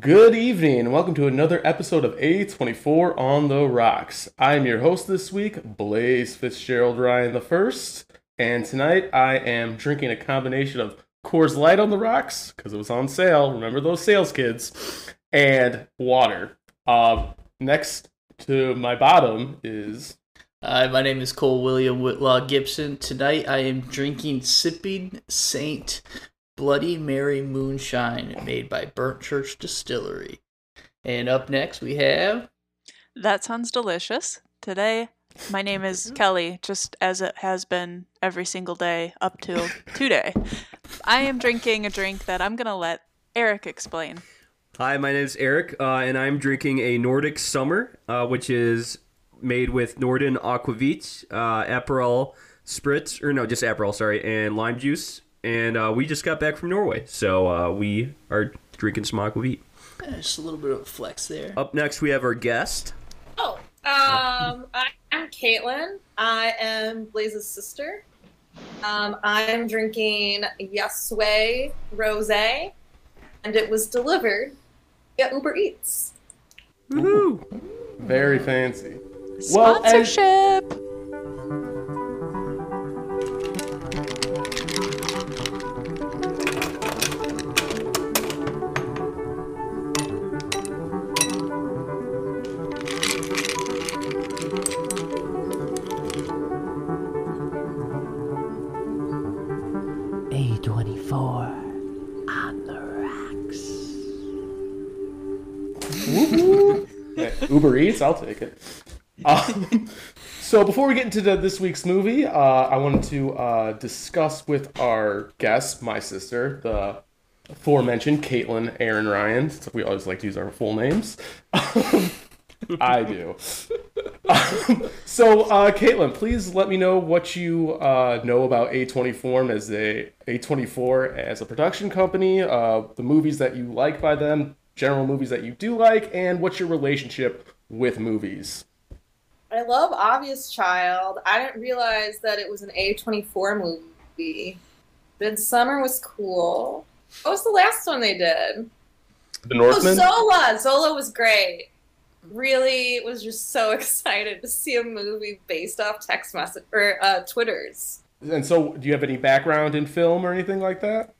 Good evening, and welcome to another episode of A24 on the Rocks. I am your host this week, Blaze Fitzgerald Ryan the First, and tonight I am drinking a combination of Coors Light on the Rocks because it was on sale. Remember those sales kids, and water. Uh, next to my bottom is Hi, my name is Cole William Whitlaw Gibson. Tonight I am drinking Sipping Saint Bloody Mary Moonshine made by Burnt Church Distillery. And up next we have That sounds delicious. Today, my name is Kelly, just as it has been every single day up till today. I am drinking a drink that I'm going to let Eric explain. Hi, my name is Eric, uh, and I'm drinking a Nordic Summer, uh, which is made with Norden Aquavit, uh, Aperol Spritz, or no, just Aperol, sorry, and lime juice. And uh, we just got back from Norway, so uh, we are drinking some Aquavit. eh, just a little bit of a flex there. Up next, we have our guest. Oh, um, I, I'm Caitlin. I am Blaze's sister. Um, I'm drinking Yesway Rosé, and it was delivered via Uber Eats. Woohoo! very fancy. Well, and- Uber Eats, I'll take it. Um, so before we get into the, this week's movie, uh, I wanted to uh, discuss with our guest, my sister, the aforementioned Caitlin Aaron Ryan. So we always like to use our full names. I do. Um, so, uh, Caitlin, please let me know what you uh, know about A24 as a A24 as a production company, uh, the movies that you like by them, general movies that you do like, and what's your relationship with movies. I love Obvious Child. I didn't realize that it was an A24 movie. Midsommar was cool. What was the last one they did? The Oh, Northman. Zola! Zola was great. Really was just so excited to see a movie based off text message or uh, Twitters. and so, do you have any background in film or anything like that?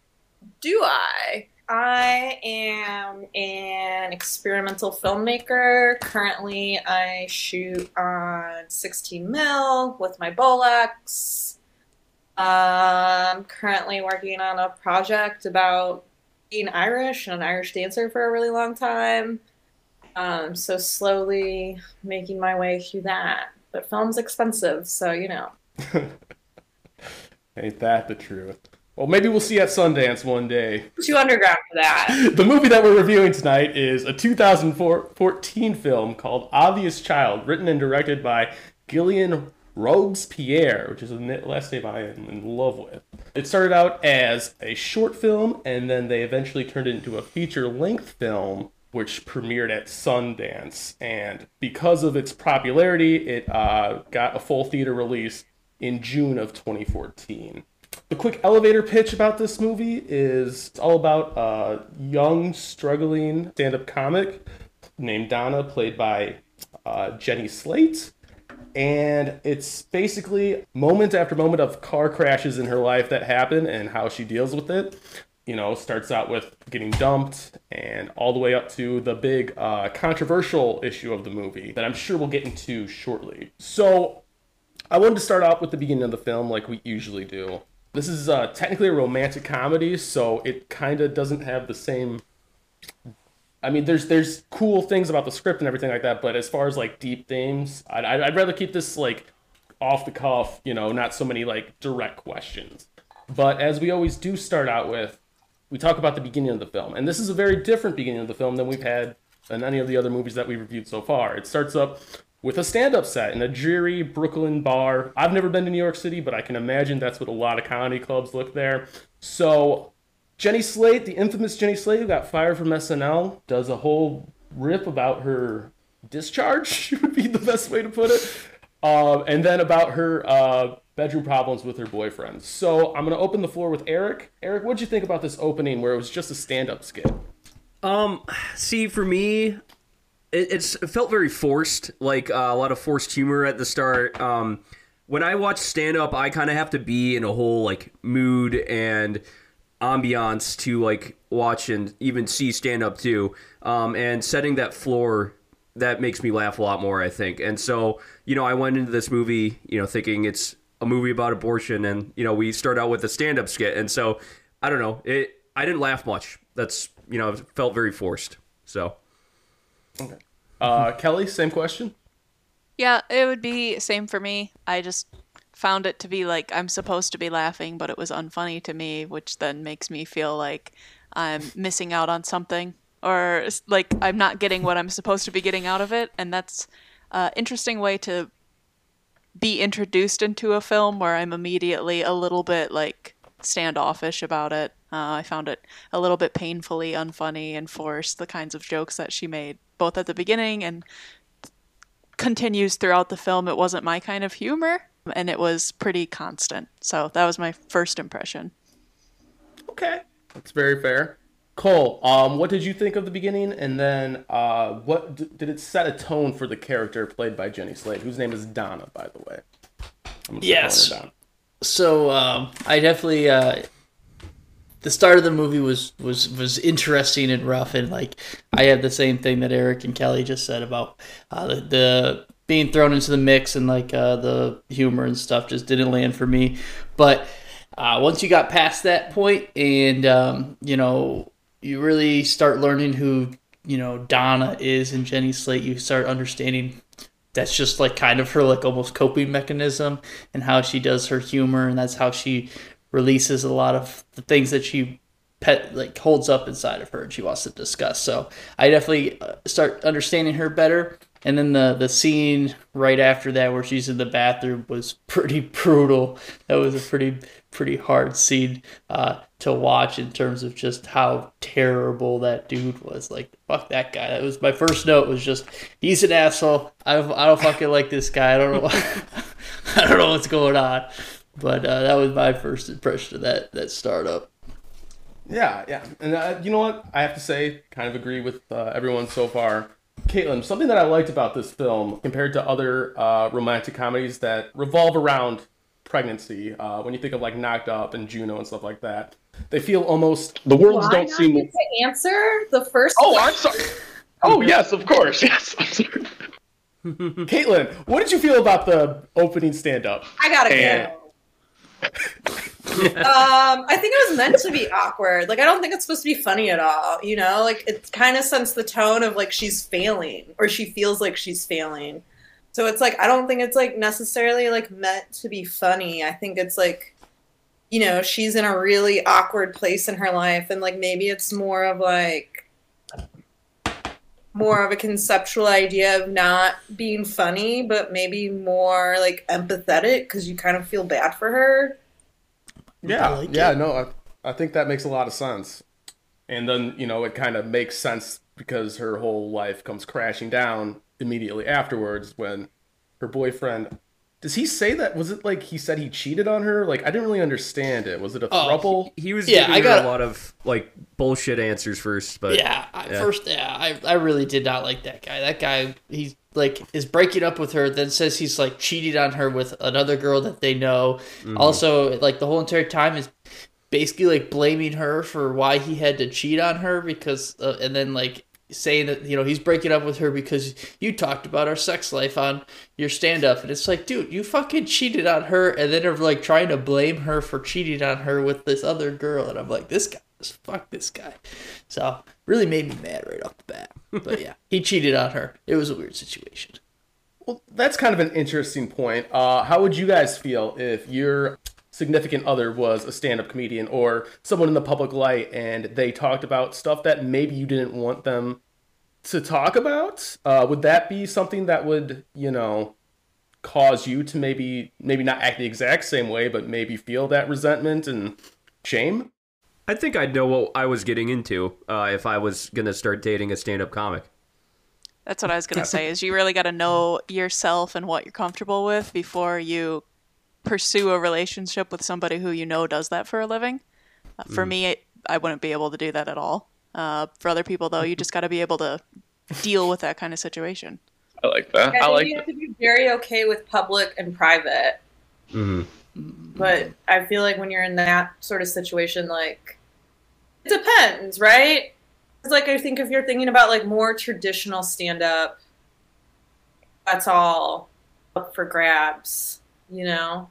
Do I? I am an experimental filmmaker. Currently, I shoot on 16 mil with my Bolex. I'm currently working on a project about being Irish and an Irish dancer for a really long time. Um, so slowly making my way through that. But film's expensive, so you know. Ain't that the truth? Well, maybe we'll see at Sundance one day. Too underground for that. The movie that we're reviewing tonight is a 2014 film called Obvious Child, written and directed by Gillian Robespierre, which is a na- last name I am in love with. It started out as a short film, and then they eventually turned it into a feature length film, which premiered at Sundance. And because of its popularity, it uh, got a full theater release in June of 2014. The quick elevator pitch about this movie is it's all about a young, struggling stand up comic named Donna, played by uh, Jenny Slate. And it's basically moment after moment of car crashes in her life that happen and how she deals with it. You know, starts out with getting dumped and all the way up to the big uh, controversial issue of the movie that I'm sure we'll get into shortly. So, I wanted to start off with the beginning of the film like we usually do. This is uh, technically a romantic comedy, so it kind of doesn't have the same. I mean, there's there's cool things about the script and everything like that, but as far as like deep themes, I'd, I'd rather keep this like off the cuff, you know, not so many like direct questions. But as we always do start out with, we talk about the beginning of the film, and this is a very different beginning of the film than we've had in any of the other movies that we've reviewed so far. It starts up with a stand-up set in a dreary Brooklyn bar. I've never been to New York City, but I can imagine that's what a lot of comedy clubs look there. So Jenny Slate, the infamous Jenny Slate, who got fired from SNL, does a whole rip about her discharge, would be the best way to put it. Um, and then about her uh, bedroom problems with her boyfriend. So I'm going to open the floor with Eric. Eric, what'd you think about this opening where it was just a stand up skit? Um, see, for me, it, it's it felt very forced, like uh, a lot of forced humor at the start. Um, when I watch stand up, I kind of have to be in a whole like mood and ambiance to like watch and even see stand up too. Um, and setting that floor that makes me laugh a lot more, I think. And so, you know, I went into this movie, you know, thinking it's a movie about abortion, and you know, we start out with a stand up skit, and so I don't know, it. I didn't laugh much. That's you know, it felt very forced. So. Uh, Kelly, same question. Yeah, it would be same for me. I just found it to be like I'm supposed to be laughing, but it was unfunny to me, which then makes me feel like I'm missing out on something or like I'm not getting what I'm supposed to be getting out of it, and that's an interesting way to be introduced into a film where I'm immediately a little bit like standoffish about it. Uh, I found it a little bit painfully unfunny and forced, the kinds of jokes that she made, both at the beginning and continues throughout the film. It wasn't my kind of humor, and it was pretty constant. So that was my first impression. Okay, that's very fair. Cole, um, what did you think of the beginning, and then uh, what d- did it set a tone for the character played by Jenny Slate, whose name is Donna, by the way? Yes. calling her Donna. So um, I definitely uh, the start of the movie was was was interesting and rough, and like I had the same thing that Eric and Kelly just said about uh, the, the being thrown into the mix and like uh, the humor and stuff just didn't land for me. But uh, once you got past that point, and um, you know you really start learning who you know Donna is and Jenny Slate, you start understanding that's just like kind of her like almost coping mechanism and how she does her humor and that's how she releases a lot of the things that she pet like holds up inside of her and she wants to discuss. So i definitely uh, start understanding her better. And then the the scene right after that where she's in the bathroom was pretty brutal. That was a pretty pretty hard scene uh, to watch in terms of just how terrible that dude was. Like fuck that guy. That was my first note was just he's an asshole. I, I don't fucking like this guy. I don't know i don't know what's going on but uh, that was my first impression of that that startup Yeah, yeah, and uh, you know what? I have to say, kind of agree with uh, everyone so far. Caitlin, something that I liked about this film compared to other uh, romantic comedies that revolve around pregnancy, uh, when you think of like Knocked Up and Juno and stuff like that, they feel almost the worlds Do I don't seem. get to answer the first. Oh, I'm sorry. Oh, yes, of course. Yes. Caitlin, what did you feel about the opening stand-up? I gotta And- go. um, I think it was meant to be awkward. Like, I don't think it's supposed to be funny at all. You know, like it kind of sends the tone of like she's failing or she feels like she's failing. So it's like I don't think it's like necessarily like meant to be funny. I think it's like, you know, she's in a really awkward place in her life, and like maybe it's more of like more of a conceptual idea of not being funny, but maybe more like empathetic because you kind of feel bad for her. Yeah, I like yeah, it. no, I, I think that makes a lot of sense. And then, you know, it kind of makes sense because her whole life comes crashing down immediately afterwards when her boyfriend. Does he say that? Was it like he said he cheated on her? Like, I didn't really understand it. Was it a Oh, throuple? He was Yeah, giving I her got- a lot of like bullshit answers first, but yeah, I, yeah. first, yeah, I, I really did not like that guy. That guy, he's like is breaking up with her, then says he's like cheated on her with another girl that they know. Also, like the whole entire time is basically like blaming her for why he had to cheat on her because, uh, and then like saying that you know he's breaking up with her because you talked about our sex life on your stand up and it's like dude you fucking cheated on her and then are like trying to blame her for cheating on her with this other girl. And i'm like this guy fuck this guy. So really made me mad right off the bat. But yeah he cheated on her. It was a weird situation. Well, that's kind of an interesting point. Uh, how would you guys feel if your significant other was a stand-up comedian or someone in the public light and they talked about stuff that maybe you didn't want them to talk about? Uh, would that be something that would, you know, cause you to maybe maybe not act the exact same way, but maybe feel that resentment and shame? I think I'd know what I was getting into uh, if I was gonna start dating a stand-up comic. That's what I was gonna say. Is you really got to know yourself and what you're comfortable with before you pursue a relationship with somebody who you know does that for a living. Uh, for me, it, I wouldn't be able to do that at all. Uh, for other people, though, you just got to be able to deal with that kind of situation. I like that. I I like you that. have to be very okay with public and private. hmm But I feel like when you're in that sort of situation, like it depends, right? It's like I think if you're thinking about like more traditional stand up, that's all up for grabs, you know?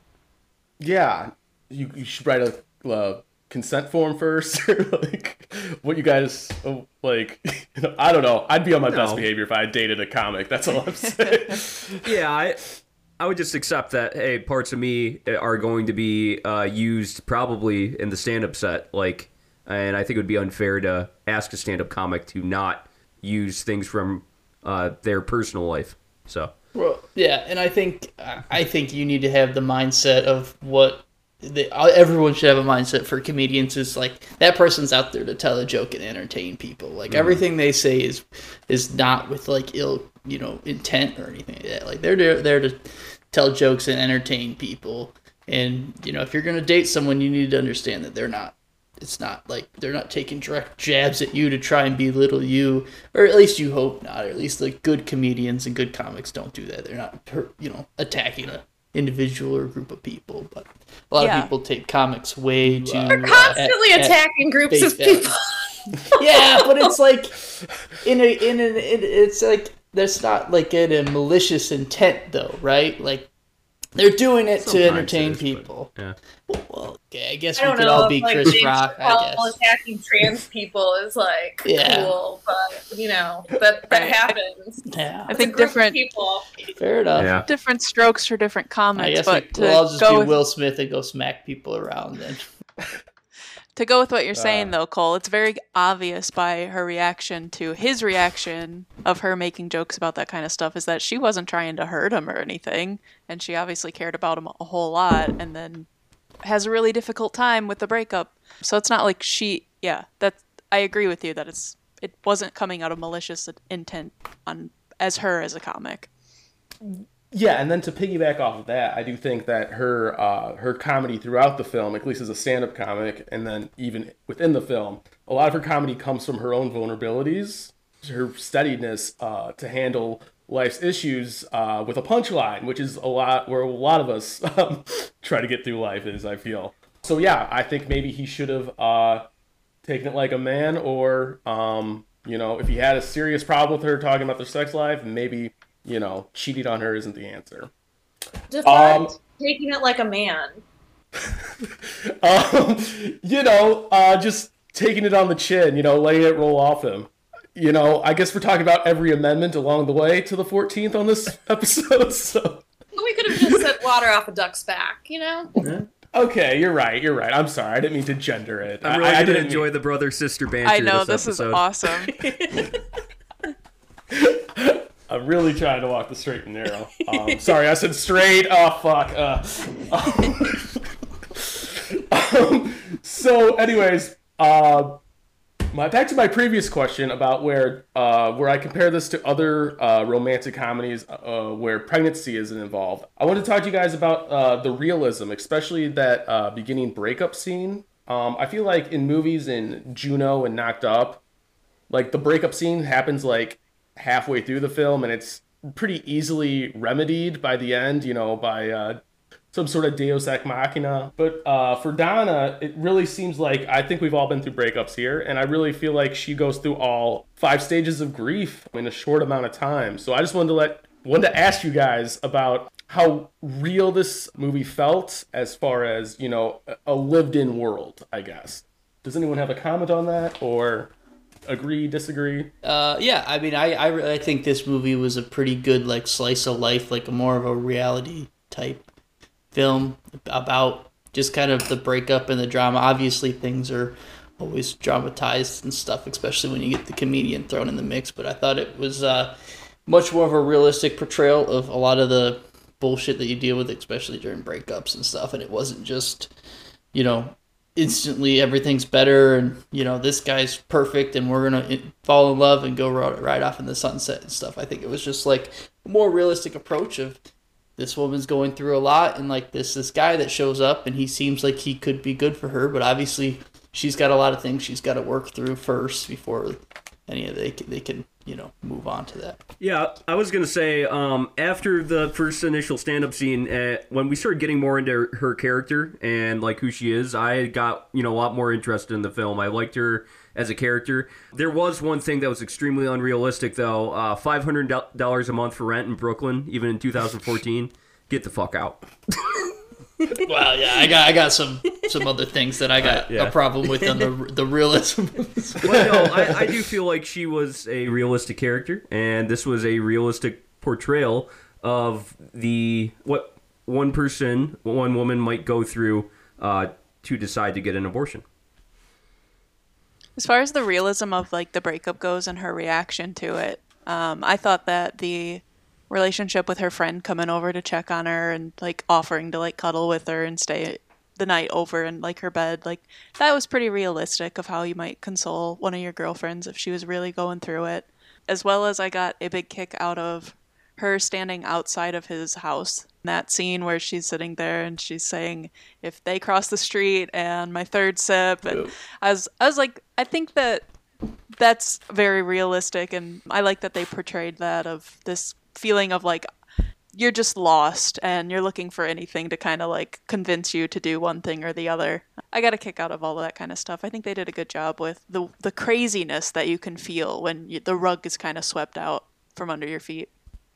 Yeah, you, you should write a uh, consent form first, or like what you guys oh, like. I don't know. I'd be on my best behavior if I dated a comic. That's all I'm saying. Yeah, I I would just accept that. Hey, parts of me are going to be uh, used probably in the stand-up set, like, and I think it would be unfair to ask a stand-up comic to not use things from uh, their personal life. So Well, yeah, and I think I think you need to have the mindset of what the, uh, everyone should have a mindset for comedians is like that person's out there to tell a joke and entertain people. Like mm-hmm. everything they say is is not with like ill you know intent or anything like that. Like they're there, there to tell jokes and entertain people. And you know if you're gonna date someone, you need to understand that they're not. It's not like they're not taking direct jabs at you to try and belittle you, or at least you hope not. Or at least like good comedians and good comics don't do that. They're not, you know, attacking a individual or group of people. But a lot Yeah. of people take comics way too uh, Constantly at- at attacking groups of people. yeah, but it's like in a in an it, it's like there's not like in a malicious intent though, right? Like they're doing it to entertain it is, but- people. yeah. Well, okay, I guess I we could know all be like, Chris Dave Rock. I guess. attacking trans people is like Yeah. cool, but you know that that happens. Yeah, I think different people. fair enough. yeah, different strokes for different comments. I comics, guess we, but to we'll all just go do with, Will Smith and go smack people around then. to go with what you're saying Uh. though, Cole, it's very obvious by her reaction to his reaction of her making jokes about that kind of stuff is that she wasn't trying to hurt him or anything, and she obviously cared about him a whole lot, and then has a really difficult time with the breakup. So it's not like she, yeah, that I agree with you that it's it wasn't coming out of malicious intent on as her as a comic. Yeah, and then to piggyback off of that, I do think that her uh, her comedy throughout the film, at least as a stand-up comic, and then even within the film, a lot of her comedy comes from her own vulnerabilities, her steadiness uh, to handle life's issues uh, with a punchline, which is a lot where a lot of us um, try to get through life. Is I feel so. Yeah, I think maybe he should have uh, taken it like a man, or um, you know, if he had a serious problem with her talking about their sex life, maybe you know, cheating on her isn't the answer. Define Um, taking it like a man. Um, you know, uh, just taking it on the chin, you know, letting it roll off him. You know, I guess we're talking about every amendment along the way to the 14th on this episode. So, We could have just set water off a duck's back, you know? okay, you're right. You're right. I'm sorry. I didn't mean to gender it. I'm really I, I didn't enjoy mean- the brother sister banter. I know this, this, is awesome. I'm really trying to walk the straight and narrow. Um, sorry, I said straight. Oh fuck. Uh, um, so, anyways, uh, my back to my previous question about where uh, where I compare this to other uh, romantic comedies uh, where pregnancy isn't involved. I want to talk to you guys about uh, the realism, especially that uh, beginning breakup scene. Um, I feel like in movies in Juno and Knocked Up, like the breakup scene happens like halfway through the film and it's pretty easily remedied by the end you know by uh, some sort of deus ex machina. But uh, for donna it really seems like i think we've all been through breakups here and i really feel like she goes through all five stages of grief in a short amount of time. So i just wanted to let wanted to ask you guys about how real this movie felt as far as you know a lived in world i guess. Does anyone have a comment on that or agree disagree Uh, yeah, I mean, I, I think this movie was a pretty good like slice of life, like more of a reality type film about just kind of the breakup and the drama. Obviously, things are always dramatized and stuff, especially when you get the comedian thrown in the mix. But I thought it was uh, much more of a realistic portrayal of a lot of the bullshit that you deal with, especially during breakups and stuff. And it wasn't just, you know, instantly everything's better and you know this guy's perfect and we're gonna eh, fall in love and go right, right off in the sunset and stuff. I think it was just like a more realistic approach of this woman's going through a lot and like this this guy that shows up and he seems like he could be good for her but obviously she's got a lot of things she's got to work through first before any of they they can you know move on to that. Yeah, I was gonna say um, after the first initial stand-up scene, uh, when we started getting more into her character and like who she is, I got you know a lot more interested in the film. I liked her as a character. There was one thing that was extremely unrealistic though: uh, five hundred dollars a month for rent in Brooklyn, even in 2014. Get the fuck out. Well, yeah, I got I got some some other things that I got yeah. a problem with on the the realism. well, no, I, I do feel like she was a realistic character, and this was a realistic portrayal of the what one person, one woman might go through uh, to decide to get an abortion. As far as the realism of like the breakup goes and her reaction to it, um, I thought that the relationship with her friend coming over to check on her and like offering to like cuddle with her and stay the night over in like her bed, like that was pretty realistic of how you might console one of your girlfriends if she was really going through it. As well as I got a big kick out of her standing outside of his house. That scene where she's sitting there and she's saying, "If they cross the street and my third sip," and I was, I was like, I think that that's very realistic, and I like that they portrayed that of this feeling of like you're just lost and you're looking for anything to kind of like convince you to do one thing or the other. I got a kick out of all of that kind of stuff. I think they did a good job with the the craziness that you can feel when you, the rug is kind of swept out from under your feet.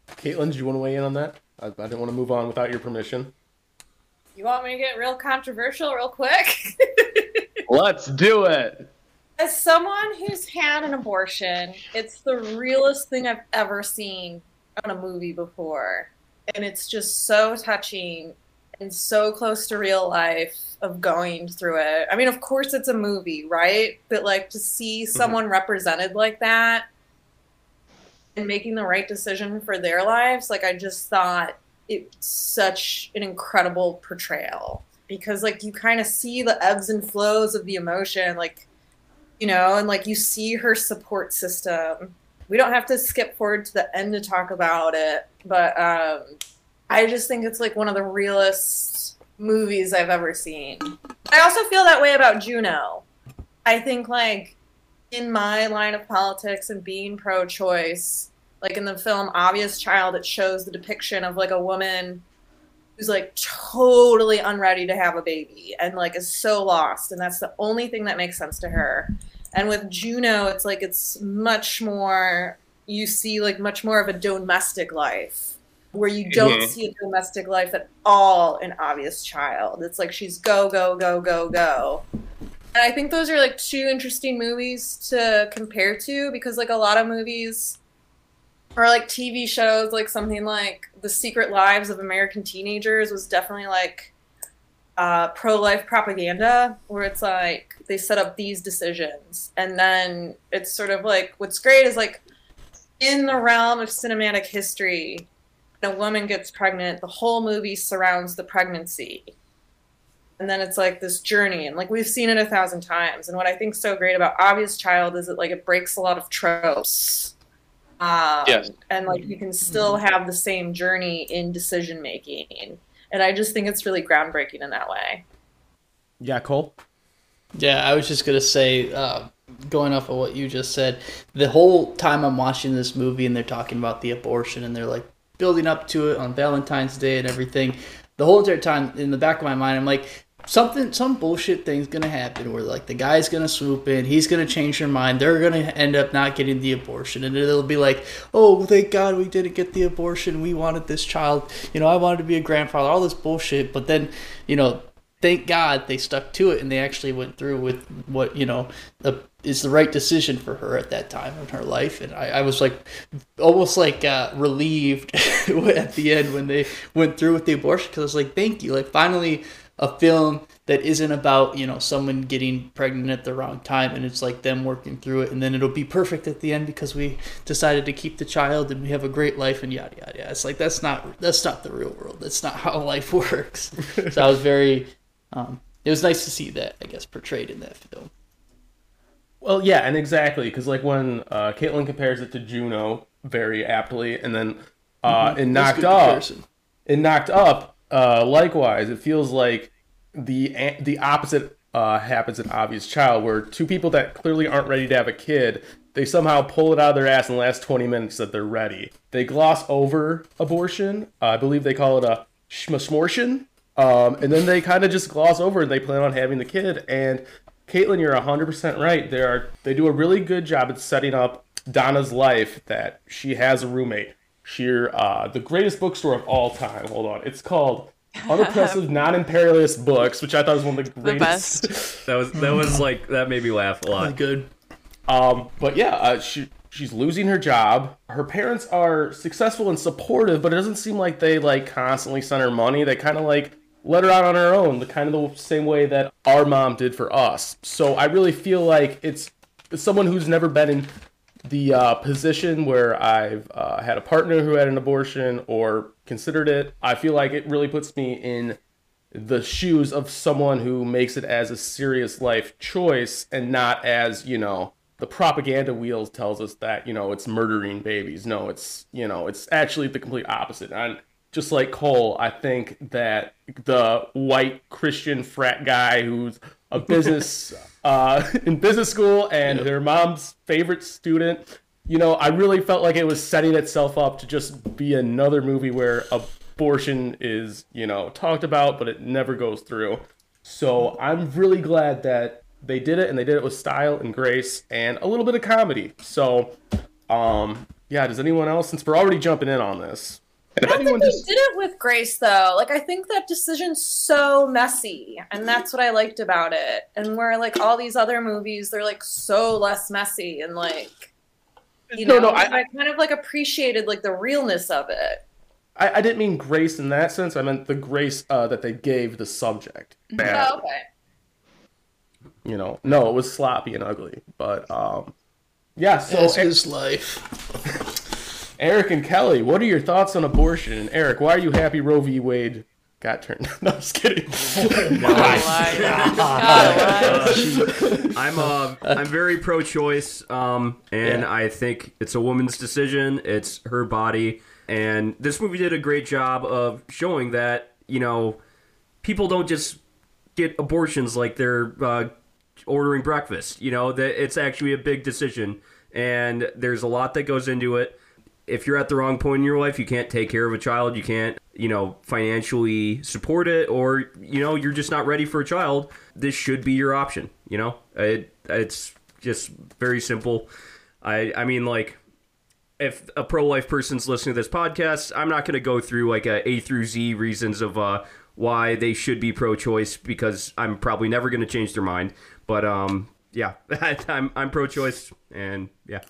Caitlin, do you want to weigh in on that? I, I didn't want to move on without your permission. You want me to get real controversial real quick? Let's do it. As someone who's had an abortion, it's the realest thing I've ever seen on a movie before. And it's just so touching and so close to real life of going through it. I mean, of course it's a movie, right? But like to see mm-hmm. someone represented like that and making the right decision for their lives, like I just thought it's such an incredible portrayal because like you kind of see the ebbs and flows of the emotion like you know and like you see her support system we don't have to skip forward to the end to talk about it but um i just think it's like one of the realest movies i've ever seen. I also feel that way about juno. I think like in my line of politics and being pro-choice like in the film obvious child it shows the depiction of like a woman who's like totally unready to have a baby and like is so lost and that's the only thing that makes sense to her and with juno it's like it's much more you see like much more of a domestic life where you don't Mhm. see a domestic life at all in obvious child it's like she's go go go go go and i think those are like two interesting movies to compare to because like a lot of movies or like TV shows, like something like The Secret Lives of American Teenagers was definitely like uh, pro life propaganda, where it's like they set up these decisions. And then it's sort of like what's great is like in the realm of cinematic history, a woman gets pregnant, the whole movie surrounds the pregnancy. And then it's like this journey, and like we've seen it a thousand times. And what I think's so great about Obvious Child is that like it breaks a lot of tropes. Um, Yes. and like you can still have the same journey in decision making and i just think it's really groundbreaking in that way Yeah, Cole. Yeah, I was just gonna say, uh, going off of what you just said, the whole time I'm watching this movie and they're talking about the abortion and they're like building up to it on Valentine's Day and everything. The whole entire time in the back of my mind, I'm like, something, some bullshit thing's gonna happen where like the guy's gonna swoop in, he's gonna change their mind, they're gonna end up not getting the abortion, and it'll be like, oh, thank God we didn't get the abortion, we wanted this child, you know, I wanted to be a grandfather, all this bullshit, but then, you know, thank God they stuck to it and they actually went through with what you know the, is the right decision for her at that time in her life. And I, I was like almost like uh, relieved at the end when they went through with the abortion because I was like, thank you, like finally a film that isn't about you know someone getting pregnant at the wrong time and it's like them working through it and then it'll be perfect at the end because we decided to keep the child and we have a great life and yada yada yada. It's like that's not that's not the real world. That's not how life works. so I was very um, it was nice to see that, I guess, portrayed in that film. Well, yeah, and exactly because like when uh, Caitlin compares it to Juno very aptly, and then uh, in Mm-hmm. That's Knocked Up, in Knocked Up, uh, likewise, it feels like the the opposite uh, happens in Obvious Child, where two people that clearly aren't ready to have a kid, they somehow pull it out of their ass in the last 20 minutes that they're ready. They gloss over abortion. Uh, I believe they call it a schmortion. Um, and then they kind of just gloss over and they plan on having the kid. And Caitlin, you're 100% right. They are they do a really good job at setting up Donna's life that she has a roommate. She uh, the greatest bookstore of all time. Hold on, it's called Unoppressive Non-Imperialist Books, which I thought was one of the The greatest. best. That was that was like that made me laugh a lot. Good. Um, but yeah, uh, she she's losing her job. Her parents are successful and supportive, but it doesn't seem like they like constantly send her money. They kind of like let her out on her own, the kind of the same way that our mom did for us. So I really feel like it's someone who's never been in the uh, position where I've uh, had a partner who had an abortion or considered it. I feel like it really puts me in the shoes of someone who makes it as a serious life choice and not as you know the propaganda wheels tells us that you know it's murdering babies no it's you know it's actually the complete opposite and just like cole i think that the white christian frat guy who's a business uh, in business school and their mom's favorite student. You know i really felt like it was setting itself up to just be another movie where abortion is you know talked about but it never goes through. So i'm really glad that they did it and they did it with style and grace and a little bit of comedy. So um yeah does anyone else since we're already jumping in on this And if I think anyone they just did it with grace though. Like I think that decision's so messy, and that's what I liked about it. And where like all these other movies, they're like so less messy and like you no, know. no, I, I kind of like appreciated like the realness of it. I, I didn't mean grace in that sense i meant the grace uh, that they gave the subject Bad. Oh, okay. you know no it was sloppy and ugly but um yeah so That's his life. eric and kelly what are your thoughts on abortion and eric why are you happy roe v wade got turned no i'm just kidding I'm uh, I'm very pro-choice, um, and Yeah. I think it's a woman's decision. It's her body, and this movie did a great job of showing that you know people don't just get abortions like they're uh, ordering breakfast. You know that it's actually a big decision, and there's a lot that goes into it. If you're at the wrong point in your life, you can't take care of a child. You can't, you know, financially support it, or you know, you're just not ready for a child. This should be your option. You know, it, it's just very simple. I, I mean, like, if a pro-life person's listening to this podcast, I'm not going to go through like a A through Z reasons of uh, why they should be pro-choice because I'm probably never going to change their mind. But um, yeah, I'm I'm pro-choice, and yeah.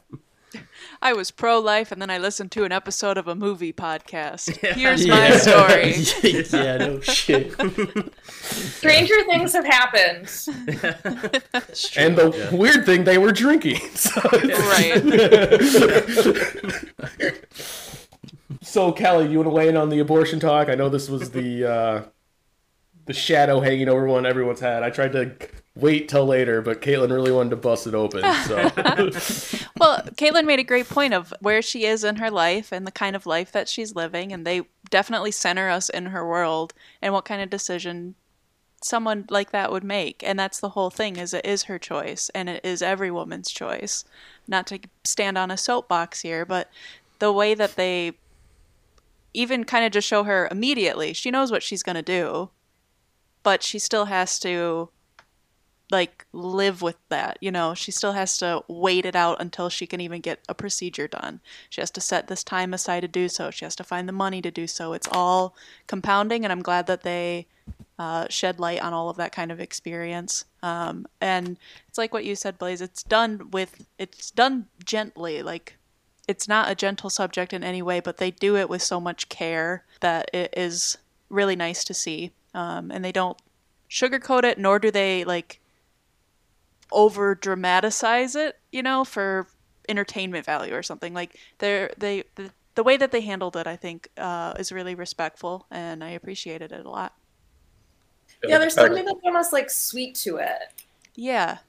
I was pro life and then I listened to an episode of a movie podcast. Here's my story. yeah, no shit. Stranger things have happened. True. and the weird thing they were drinking so Right. So Kelly, you want to weigh in on the abortion talk? I know this was the uh, the shadow hanging over one everyone's head. I tried to wait till later, but Caitlin really wanted to bust it open. So Well, Caitlin made a great point of where she is in her life and the kind of life that she's living, and they definitely center us in her world and what kind of decision someone like that would make. And that's the whole thing is it is her choice and it is every woman's choice. Not to stand on a soapbox here, but the way that they even kind of just show her immediately, she knows what she's going to do, but she still has to like live with that you know? She still has to wait it out until she can even get a procedure done. She has to set this time aside to do so. She has to find the money to do so. It's all compounding and i'm glad that they uh, shed light on all of that kind of experience. Um, and it's like what you said blaze it's done with it's done gently. Like it's not a gentle subject in any way but they do it with so much care that it is really nice to see um, and they don't sugarcoat it nor do they like over dramatize it, you know, for entertainment value or something. Like they're they the, the way that they handled it, I think, uh, is really respectful, and I appreciated it a lot. Yeah, there's something that's almost like sweet to it. Yeah,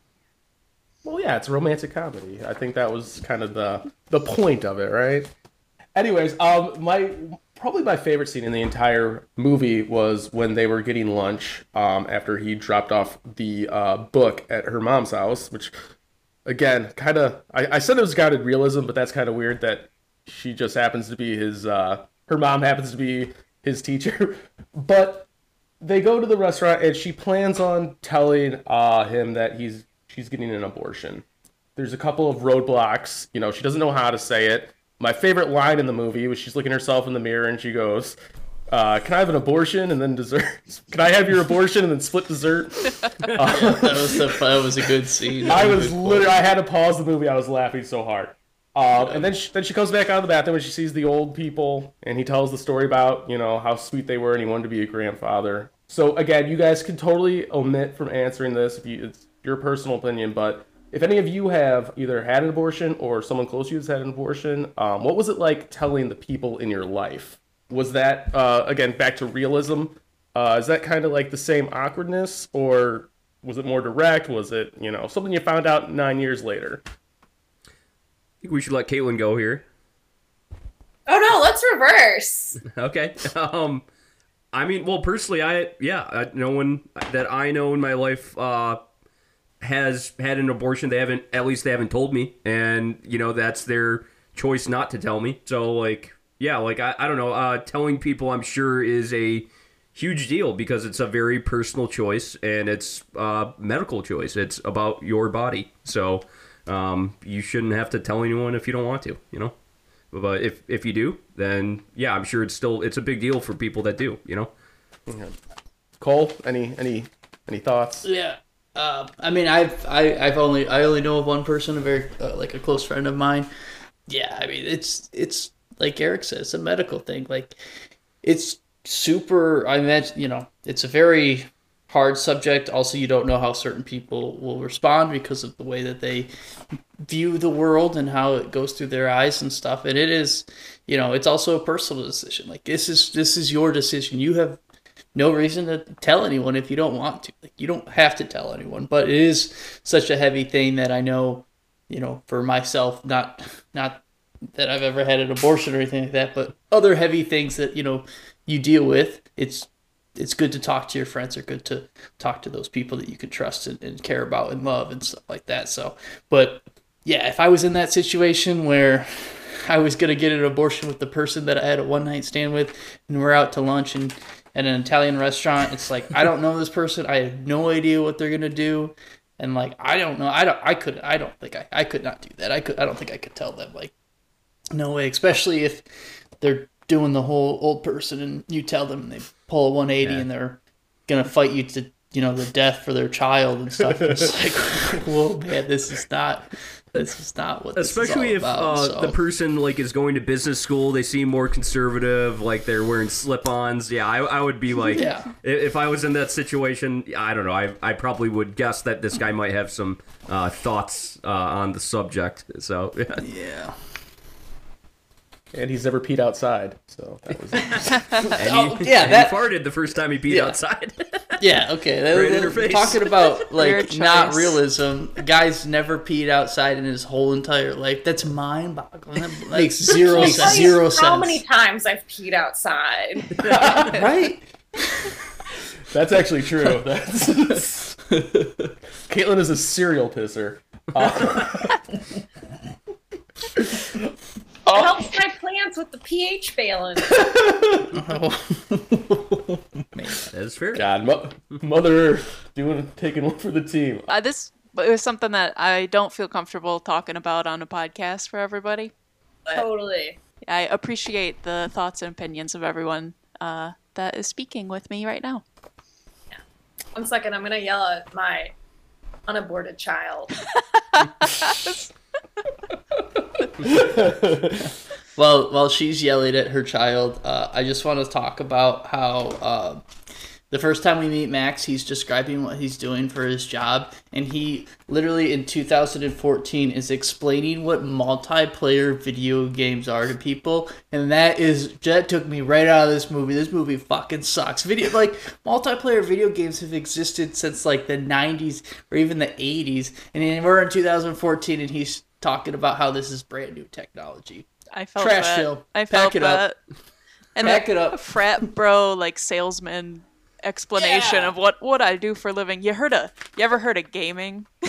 Well, yeah, it's a romantic comedy. I think that was kind of the the point of it, right? Anyways, um, my probably my favorite scene in the entire movie was when they were getting lunch um, after he dropped off the uh, book at her mom's house, which again, kind of, I, I said it was guided realism, but that's kind of weird that she just happens to be his, uh, her mom happens to be his teacher. but they go to the restaurant and she plans on telling uh, him that he's she's getting an abortion. There's a couple of roadblocks. You know, she doesn't know how to say it. My favorite line in the movie was she's looking herself in the mirror and she goes, uh, "Can I have an abortion and then dessert? Can I have your abortion and then split dessert?" that was a that was a good scene. I was literally I had to pause the movie. I was laughing so hard. Um, and then she, then she comes back out of the bathroom and she sees the old people and he tells the story about you know how sweet they were and he wanted to be a grandfather. So again, you guys can totally omit from answering this if you it's your personal opinion, but if any of you have either had an abortion or someone close to you has had an abortion, um, what was it like telling the people in your life? Was that uh, again back to realism? Uh, is that kind of like the same awkwardness, or was it more direct? Was it you know something you found out nine years later? I think we should let Caitlin go here. Oh no, let's reverse. Okay. Um, I mean, well, personally, I yeah, uh, no one that I know in my life uh, has had an abortion. They haven't, at least they haven't told me, and you know that's their choice not to tell me. So like, yeah, like I, I don't know. Uh, telling people, I'm sure, is a huge deal because it's a very personal choice and it's a medical choice. It's about your body. So um, you shouldn't have to tell anyone if you don't want to. You know. But if if you do, then yeah, I'm sure it's still it's a big deal for people that do. You know. Cole, any any any thoughts? Yeah. Uh, I mean, I've I, I've only I only know of one person, a very uh, like a close friend of mine. Yeah, I mean, it's it's like Eric says, it's a medical thing. Like, it's super. I imagine you know, it's a very hard subject. Also, you don't know how certain people will respond because of the way that they view the world and how it goes through their eyes and stuff. And it is, you know, it's also a personal decision. Like this is this is your decision. You have no reason to tell anyone if you don't want to. Like you don't have to tell anyone, but it is such a heavy thing that I know, you know, for myself, not not that I've ever had an abortion or anything like that, but other heavy things that, you know, you deal with. It's it's good to talk to your friends or good to talk to those people that you can trust and, and care about and love and stuff like that. So, but yeah, if I was in that situation where I was gonna get an abortion with the person that I had a one night stand with, and we're out to lunch and at an Italian restaurant, it's like I don't know this person. I have no idea what they're gonna do, and like I don't know. I don't. I could. I don't think I. I could not do that. I could. I don't think I could tell them like, no way. Especially if they're doing the whole old person and you tell them and they pull a 180 Yeah. and they're gonna fight you to you know the death for their child and stuff. It's like, whoa, man, this is not. This is not what. This Especially is if about, uh, so. the person like is going to business school, they seem more conservative, like they're wearing slip-ons. Yeah, I, I would be like, Yeah. if I was in that situation, I don't know. I, I probably would guess that this guy might have some uh, thoughts uh, on the subject. So yeah. yeah. And he's never peed outside, so that was. And Oh, yeah, and that- he farted the first time he peed Yeah. outside. Yeah, okay. Right That- her. Talking about like not realism. Guy's never peed outside in his whole entire life. That's mind boggling. That makes zero I'll sense. tell you Zero how sense. many times I've peed outside. right? That's actually true. That's Caitlin is a serial pisser. It helps my plants with the pH balance. Man, That's fair. God, mo- Mother Earth doing taking one for the team. Uh, this it was something that I don't feel comfortable talking about on a podcast for everybody. totally. I appreciate the thoughts and opinions of everyone uh, that is speaking with me right now. One second, I'm gonna yell at my unaborted child. Well, while she's yelling at her child, uh, I just want to talk about how uh, the first time we meet Max, he's describing what he's doing for his job, and he literally in 2014 is explaining what multiplayer video games are to people, and that is that took me right out of this movie. This movie fucking sucks. Video like multiplayer video games have existed since like the 90s or even the 80s, and we're in 2014, and he's talking about how this is brand new technology. I felt Trash that. Phil. I Pack felt it up. that. and Back the it up. frat bro like salesman explanation Yeah. of what what I do for a living. You heard a you ever heard of gaming?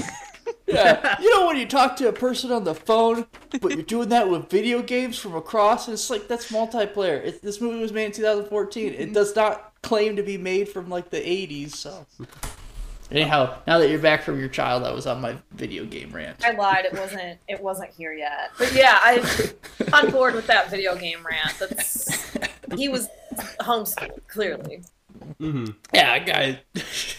Yeah, you know when you talk to a person on the phone, but you're doing that with video games from across, and it's like that's multiplayer. It, this movie was made in 2014. It does not claim to be made from like the 80s. So, anyhow, now that you're back from your child, I was on my video game rant. I lied. It wasn't. It wasn't here yet. But yeah, I'm on board with that video game rant. That's he was homeschooled clearly. Yeah, I got it.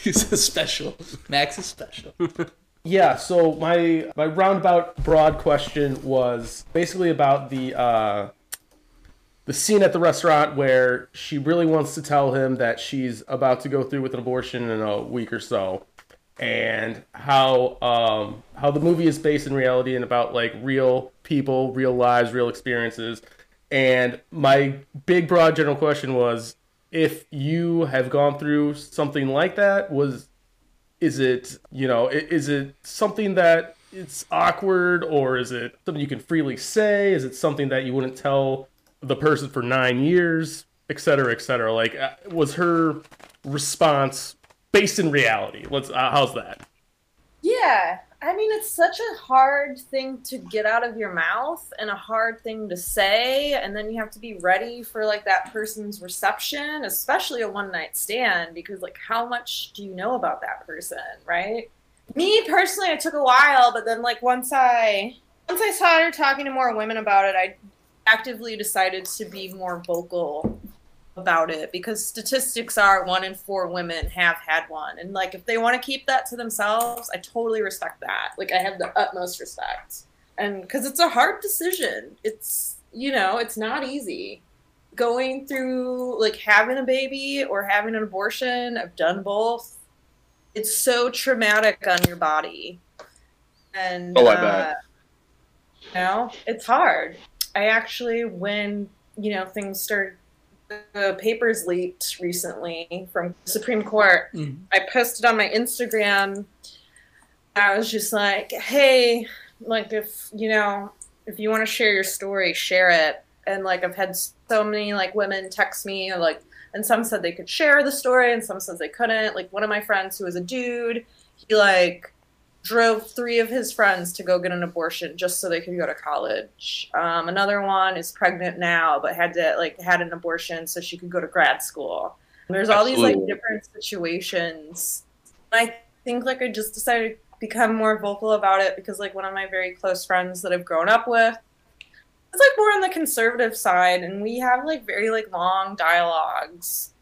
He's a special. Max is special. Yeah, so my my roundabout broad question was basically about the uh, the scene at the restaurant where she really wants to tell him that she's about to go through with an abortion in a week or so, and how um, how the movie is based in reality and about like real people, real lives, real experiences. And my big broad general question was if you have gone through something like that was is it you know is it something that it's awkward or is it something you can freely say is it something that you wouldn't tell the person for nine years et cetera et cetera. Like uh, was her response based in reality? Let's uh, how's that? Yeah, I mean, it's such a hard thing to get out of your mouth and a hard thing to say, and then you have to be ready for like that person's reception, especially a one night stand, because like, how much do you know about that person, right? Me personally, it took a while, but then like once I once I started talking to more women about it, I actively decided to be more vocal about it because statistics are one in four women have had one. And like if they want to keep that to themselves i totally respect that. Like i have the utmost respect. And because it's a hard decision. It's you know it's not easy. Going through like having a baby or having an abortion i've done both. It's so traumatic on your body. And Oh, I uh, bet. you know it's hard i actually when you know things started the papers leaked recently from Supreme Court. Mhm. I posted on my Instagram. I was just like, "Hey, like if you know, if you want to share your story, share it." And like I've had so many like women text me like and some said they could share the story and some said they couldn't. Like one of my friends who was a dude, he like drove three of his friends to go get an abortion just so they could go to college. Um, another one is pregnant now, but had to like had an abortion so she could go to grad school. There's all these like different situations. I think like I just decided to become more vocal about it because like one of my very close friends that I've grown up with is like more on the conservative side, and we have like very like long dialogues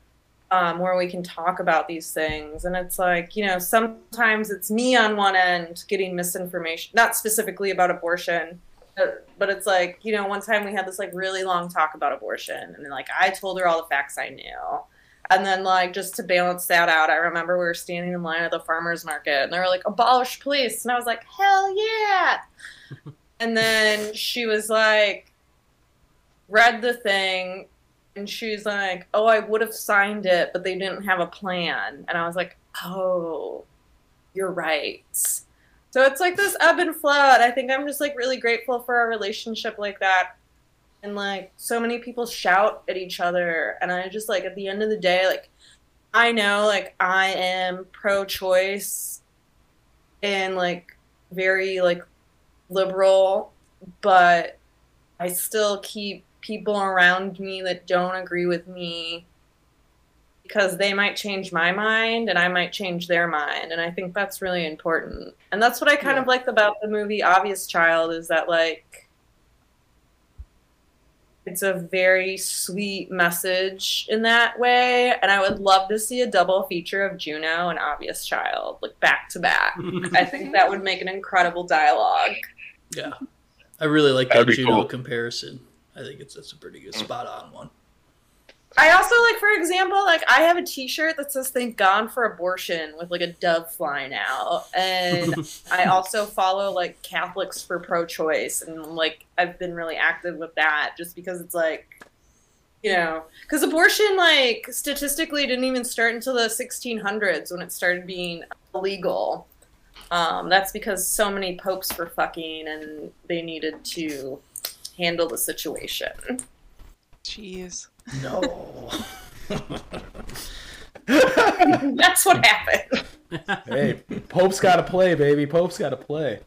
um, where we can talk about these things. And it's like, you know, sometimes it's me on one end getting misinformation, not specifically about abortion, but, but it's like, you know, one time we had this like really long talk about abortion. And then like I told her all the facts I knew. And then, like, just to balance that out, I remember we were standing in line at the farmer's market and they were like, abolish police. And I was like, hell yeah. and then she was like, read the thing and she's like, "Oh, I would have signed it, but they didn't have a plan." And I was like, "Oh, you're right." So it's like this ebb and flow, and I think I'm just like really grateful for a relationship like that. And like so many people shout at each other, and I just like at the end of the day, like I know like I am pro-choice and like very like liberal, but I still keep people around me that don't agree with me because they might change my mind and I might change their mind. And I think that's really important. And that's what I kind Yeah. of liked about the movie Obvious Child is that, like, it's a very sweet message in that way. And I would love to see a double feature of Juno and Obvious Child, like back to back. I think that would make an incredible dialogue. Yeah, I really like that That'd be Juno cool. comparison. I think it's that's a pretty good spot on one. I also like, for example, like I have a T-shirt that says "Thank God for Abortion" with like a dove flying out, and I also follow like Catholics for pro-choice, and like I've been really active with that just because it's like, you know, because abortion like statistically didn't even start until the 1600s when it started being illegal. Um, that's because so many popes were fucking, and they needed to handle the situation. Jeez. No. That's what happened. Hey, Pope's got to play, baby. Pope's got to play.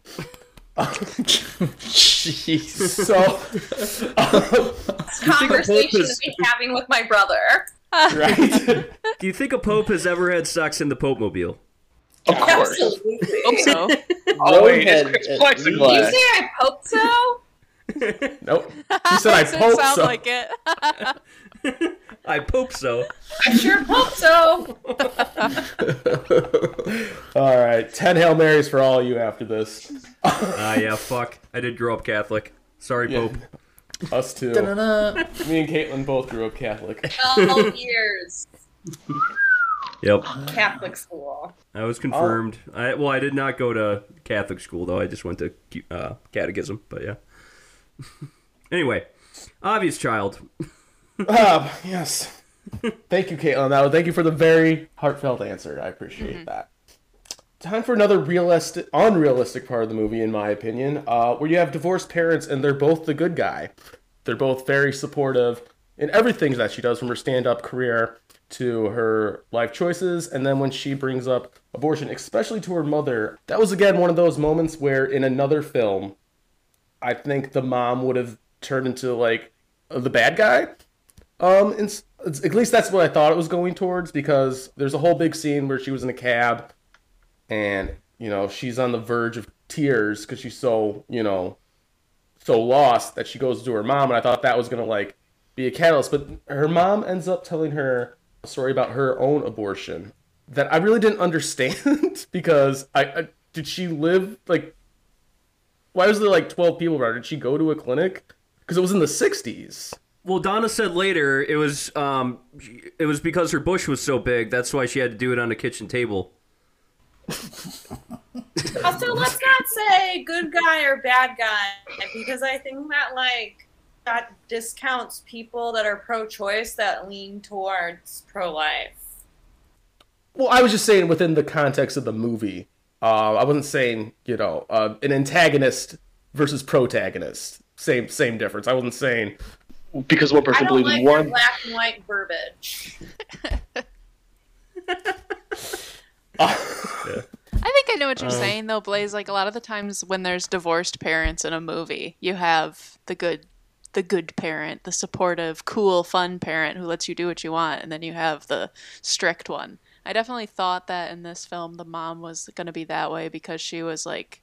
Jeez. So, Conversation is- to be having with my brother. right? Do you think a pope has ever had sex in the Pope mobile? Of course. Absolutely. Hope so. Oh, wait, it's, Roadhead it's plexiglass. Did you say I hope so? Nope. She said I Doesn't Pope sound so. like it. I pope so. I sure hope so. All right, ten hail marys for all you after this. Ah, yeah, fuck. I did grow up Catholic. Sorry, Yeah. Pope. Us too. Da-da-da. Me and Caitlin both grew up Catholic. 12 years Yep. Catholic school. I was confirmed. I well, I did not go to Catholic school though. I just went to uh, catechism. But yeah. Anyway, obvious child. Ah, yes. Thank you, Caitlin. That was, thank you for the very heartfelt answer. I appreciate that. Time for another realistic, unrealistic part of the movie, in my opinion, uh, where you have divorced parents and they're both the good guy. They're both very supportive in everything that she does, from her stand-up career to her life choices. And then when she brings up abortion, especially to her mother, that was again one of those moments where in another film, I think the mom would have turned into like the bad guy. Um, and at least that's what I thought it was going towards because there's a whole big scene where she was in a cab, and you know she's on the verge of tears because she's so you know so lost that she goes to her mom, and I thought that was gonna like be a catalyst, but her mom ends up telling her a story about her own abortion that I really didn't understand because I, I did she live like why was there like 12 people around? Did she go to a clinic? Because it was in the 60s. Well, Donna said later it was um it was because her bush was so big. That's why she had to do it on the kitchen table. Also, let's not say good guy or bad guy because I think that like that discounts people that are pro-choice that lean towards pro-life. Well, I was just saying within the context of the movie. Uh, I wasn't saying you know uh, an antagonist versus protagonist. Same same difference. I wasn't saying Because one person don't believes like one. black and white verbiage. I think I know what you're saying though, Blaze. Like a lot of the times when there's divorced parents in a movie, you have the good the good parent, the supportive, cool, fun parent who lets you do what you want, and then you have the strict one. I definitely thought that in this film the mom was going to be that way because she was like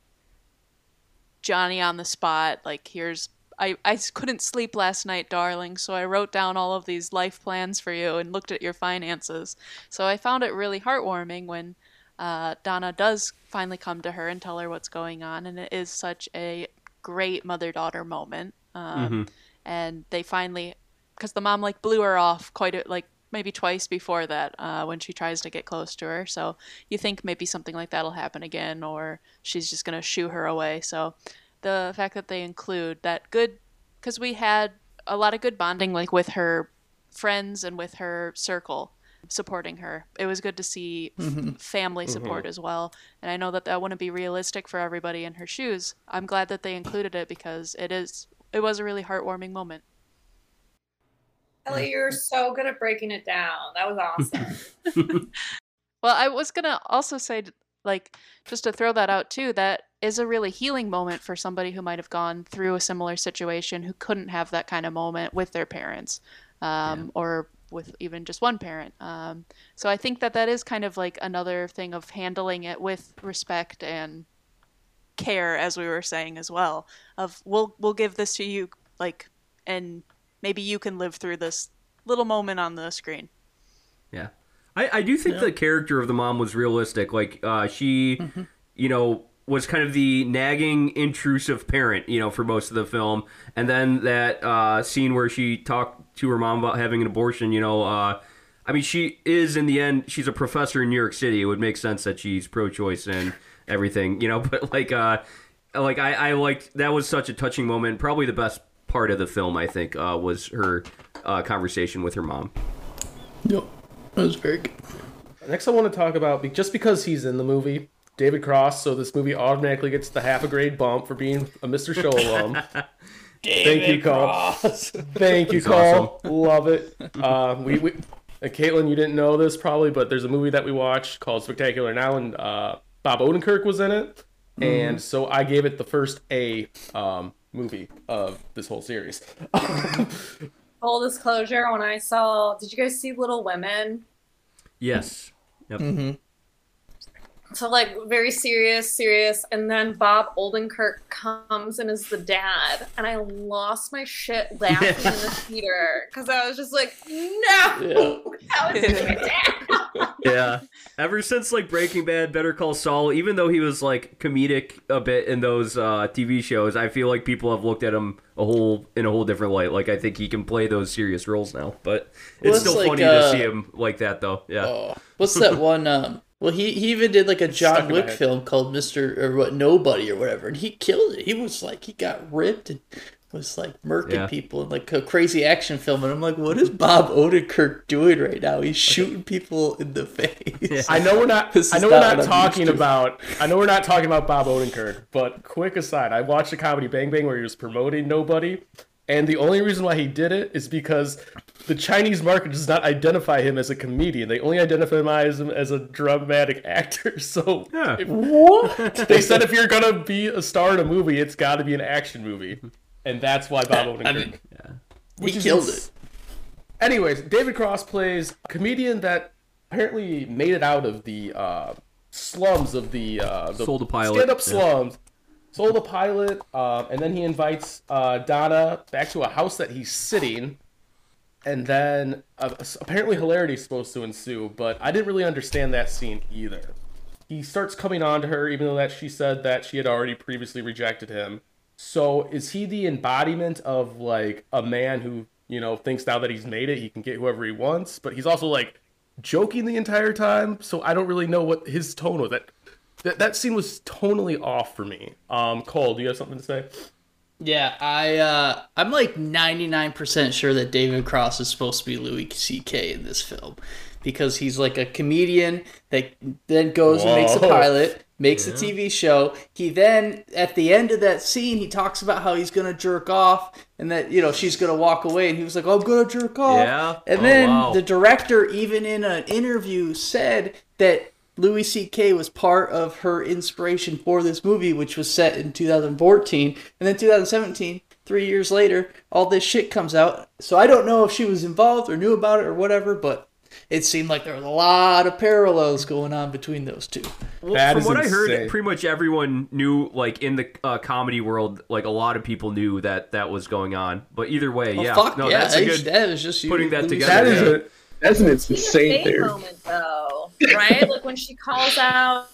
Johnny on the spot, like here's I, I couldn't sleep last night, darling, so I wrote down all of these life plans for you and looked at your finances. So I found it really heartwarming when uh, Donna does finally come to her and tell her what's going on, and it is such a great mother daughter moment. Um, And they finally, because the mom like blew her off quite a, like maybe twice before that uh, when she tries to get close to her. So you think maybe something like that'll happen again, or she's just gonna shoo her away. So the fact that they include that good, because we had a lot of good bonding like with her friends and with her circle supporting her. It was good to see f- family support as well. And I know that that wouldn't be realistic for everybody in her shoes. I'm glad that they included it because it is it was a really heartwarming moment. Ellie, you're so good at breaking it down. That was awesome. Well, I was going to also say like just to throw that out too, that is a really healing moment for somebody who might have gone through a similar situation who couldn't have that kind of moment with their parents. Um, or with even just one parent. Um, so I think that that is kind of like another thing of handling it with respect and care, as we were saying as well. Of we'll we'll give this to you, like, and maybe you can live through this little moment on the screen. Yeah. I, I do think the character of the mom was realistic. Like, uh, she, you know, was kind of the nagging, intrusive parent, you know, for most of the film. And then that uh, scene where she talked to her mom about having an abortion, you know, uh, I mean, she is, in the end, she's a professor in New York City. It would make sense that she's pro choice and everything, you know, but like, uh, like I, I liked that was such a touching moment. Probably the best part of the film, I think, uh, was her uh, conversation with her mom. Yep. That was very good. Next, I want to talk about just because he's in the movie, David Cross. So this movie automatically gets the half a grade bump for being a Mr. Show alum. Thank you, Cole. Thank you, That's Cole. Love it. Uh, we, we, and Caitlin, you didn't know this probably, but there's a movie that we watched called Spectacular Now, and uh, Bob Odenkirk was in it, and so I gave it the first A um, movie of this whole series. Full disclosure, when I saw, did you guys see Little Women? Yes. Yep. Mm-hmm. So like very serious, serious, and then Bob Odenkirk comes and is the dad, and I lost my shit laughing in the theater because I was just like, no, how is this my dad? Yeah. Ever since like Breaking Bad, Better Call Saul, even though he was like comedic a bit in those uh, TV shows, I feel like people have looked at him a whole in a whole different light. Like I think he can play those serious roles now. But Well, it's it's still like, funny uh, to see him like that though. Yeah. Oh, what's that one? Um, well, he, he even did like a John Wick film called Mister or what Nobody or whatever, and he killed it. He was like he got ripped and was like murking Yeah. people in like a crazy action film, and I'm like, what is Bob Odenkirk doing right now? He's shooting people in the face. I know we're not. This I is know we're not not what I'm used talking about. I know we're not talking about Bob Odenkirk. But quick aside, I watched a comedy Bang Bang where he was promoting Nobody, and the only reason why he did it is because the Chinese market does not identify him as a comedian. They only identify him as a dramatic actor. So Yeah. if- they said if you're gonna be a star in a movie, it's got to be an action movie, mm-hmm. And that's why Bob Odenkirk. I mean, he which is killed ins- it. Anyways, David Cross plays a comedian that apparently made it out of the uh, slums of the, uh, the Sold a pilot, stand-up yeah. slums. Sold a pilot, um, and then he invites uh, Donna back to a house that he's sitting, and then uh, apparently hilarity is supposed to ensue, but I didn't really understand that scene either. He starts coming on to her, even though that she said that she had already previously rejected him. So is he the embodiment of like a man who you know thinks now that he's made it, he can get whoever he wants, but he's also like joking the entire time. So I don't really know what his tone was. That that, that scene was tonally off for me. Um, Cole, do you have something to say? Yeah, I uh, I'm like 99% sure that David Cross is supposed to be Louis C.K. in this film because he's like a comedian that then goes and makes a pilot, makes a TV show. He then at the end of that scene, he talks about how he's gonna jerk off and that you know she's gonna walk away, and he was like, "I'm gonna jerk off." Yeah? and Oh, then wow. the director, even in an interview, said that Louis C.K. was part of her inspiration for this movie, which was set in 2014. And then 2017, three years later, all this shit comes out. So I don't know if she was involved or knew about it or whatever, but it seemed like there was a lot of parallels going on between those two. Well, That from is what I heard, pretty much everyone knew, like in the uh, comedy world, like a lot of people knew that that was going on. But either way, Well, yeah, fuck no, yeah, that's a good. that was just you, putting that Louis together. That is C.K. a That's an insane a theory. moment though, right? like when she calls out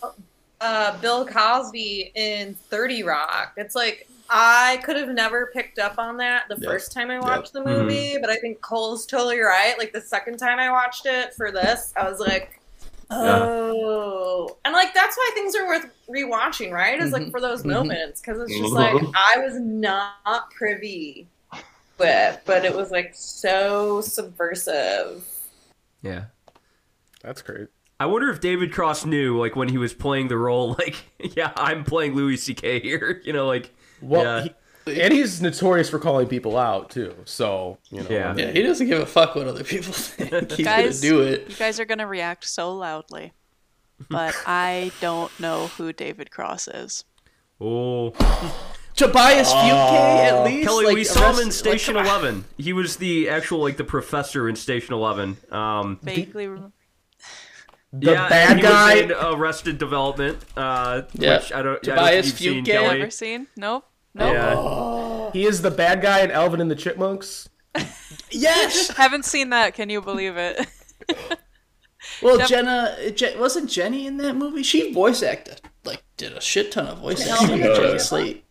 uh, Bill Cosby in Thirty Rock. It's like I could have never picked up on that the Yeah. first time I watched the Mhm. movie, but I think Cole's totally right. Like the second time I watched it for this, I was like. Oh, and like that's why things are worth rewatching, right? Is like Mhm. for those Mhm. moments because it's just like I was not privy with, but it was like so subversive. Yeah, that's great. I wonder if David Cross knew, like when he was playing the role, like, yeah, I'm playing Louis C.K. here. You know, like, Well, Yeah. he, and he's notorious for calling people out too. So you know, Yeah. Yeah, he doesn't give a fuck what other people think. He's Guys- gonna do it. You guys are gonna react so loudly, but I don't know who David Cross is. oh, Tobias Fugate, at least. Kelly, like, we saw him in Station like, Eleven. He was the actual like the professor in Station Eleven. Um, Vaguely. rem- the yeah, bad he guy. was in Arrested Development. Uh, Yeah. which I don't. I don't Tobias think you've seen, Kelly. Never seen? Nope. Nope. Yeah. He is the bad guy in Alvin and the Chipmunks. Yes. Haven't seen that. Can you believe it? Well, Def- Jenna Je- wasn't Jenny in that movie. She voice acted, like did a shit ton of voice Yeah. acting. with Jenny Yeah. Slate.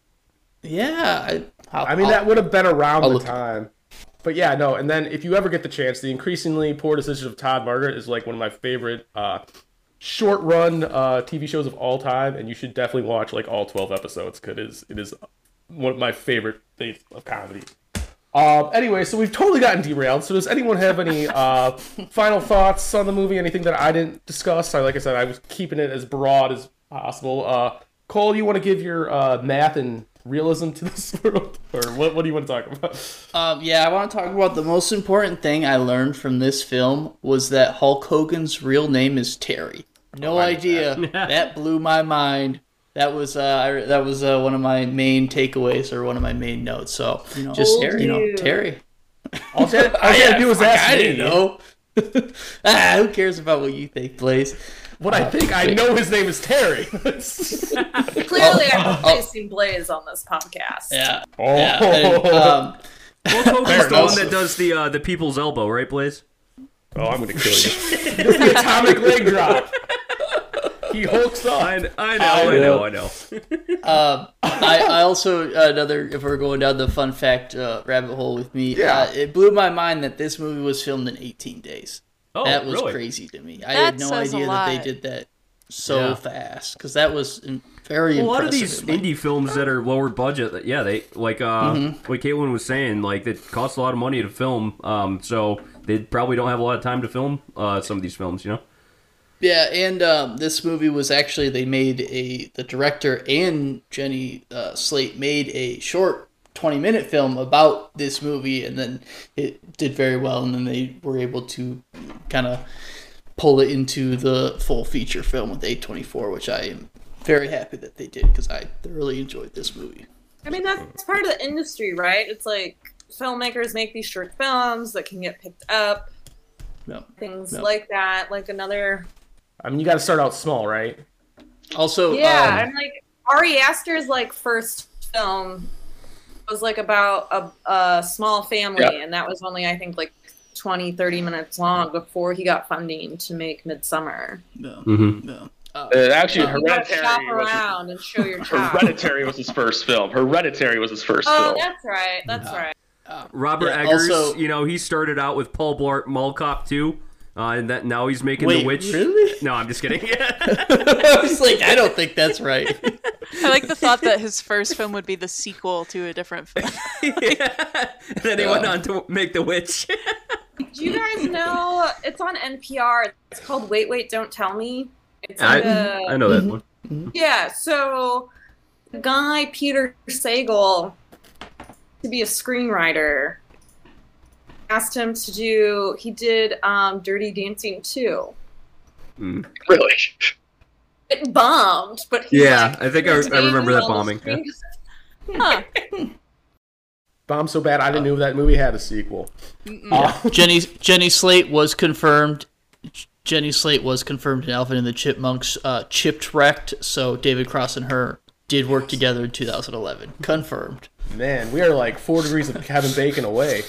Yeah, I, I mean, I'll- that would have been around I'll the time. But yeah, no. And then if you ever get the chance, the increasingly poor decision of Todd Margaret is like one of my favorite uh, short run uh, TV shows of all time, and you should definitely watch like all twelve episodes because it is it is one of my favorite things of comedy. Um, anyway, so we've totally gotten derailed. So does anyone have any uh, final thoughts on the movie? Anything that I didn't discuss? I like I said, I was keeping it as broad as possible. Uh, Cole, you want to give your uh, math and realism to this world, or what? What do you want to talk about? Um, yeah, I want to talk about the most important thing I learned from this film was that Hulk Hogan's real name is Terry. No idea. that blew my mind. That was uh, I, that was uh, one of my main takeaways or one of my main notes. So you know, just Terry, you know. Terry. All you had- all you had to do was ask I me. didn't know. ah, who cares about what you think, Blaze? What I think, I know his name is Terry. Clearly, I'm replacing Blaze on this podcast. Yeah. oh, Yeah. and, um, Hulk Hogan's the one that does the uh, the people's elbow, right, Blaze? oh, I'm gonna kill you. the atomic leg drop. He hulks up. I, I know, I know, I know. Um, I, I also another if we're going down the fun fact uh, rabbit hole with me, Yeah. uh, it blew my mind that this movie was filmed in 18 days. Oh, that was really? crazy to me. I That had no idea that they did that so Yeah. fast because that was in- very a lot of these indie films that are lower budget, yeah, they like uh, like Caitlin was saying, like it costs a lot of money to film, um, so they probably don't have a lot of time to film uh, some of these films, you know. Yeah, and um, this movie was actually they made a the director and Jenny uh, Slate made a short twenty minute film about this movie, and then it did very well, and then they were able to kind of pull it into the full feature film with A twenty four, which I am very happy that they did because I thoroughly enjoyed this movie. I mean, that's part of the industry, right? It's like filmmakers make these short films that can get picked up, No. things No. like that. Like another. I mean, you got to start out small, right? Also, Yeah, um, and like Ari Aster's like first film was like about a, a small family, Yeah. and that was only I think like 20, 30 minutes long before he got funding to make Midsommar. no, Mm-hmm. no. Uh, Uh, actually, Uh, You shop Hereditary was, around and show your child. Hereditary was his first film. Hereditary was his first Oh, film. Oh, that's right. That's No. right. Robert Yeah, Eggers, also- you know, he started out with Paul Blart Mall Cop 2, uh, and that now he's making Wait, The Witch. really? No, I'm just kidding. I was like, I don't think that's right. I like the thought that his first film would be the sequel to a different film. Yeah. And then he went on to make The Witch. Do you guys know it's on NPR? It's called Wait, Wait, Don't Tell Me. It's I, like a- I know that one. Yeah, so the guy Peter Sagal to be a screenwriter asked him to do he did um, Dirty Dancing too. Mm. Really? It bombed, but he, Yeah, like, I think I, I remember that bombing. yeah. Huh. Bomb so bad, I didn't know that movie had a sequel. Uh, Jenny Jenny Slate was confirmed. Jenny Slate was confirmed in Alvin and the Chipmunks uh, Chipwrecked. So David Cross and her did work together in 2011. Confirmed. Man, we are like four degrees of Kevin Bacon away.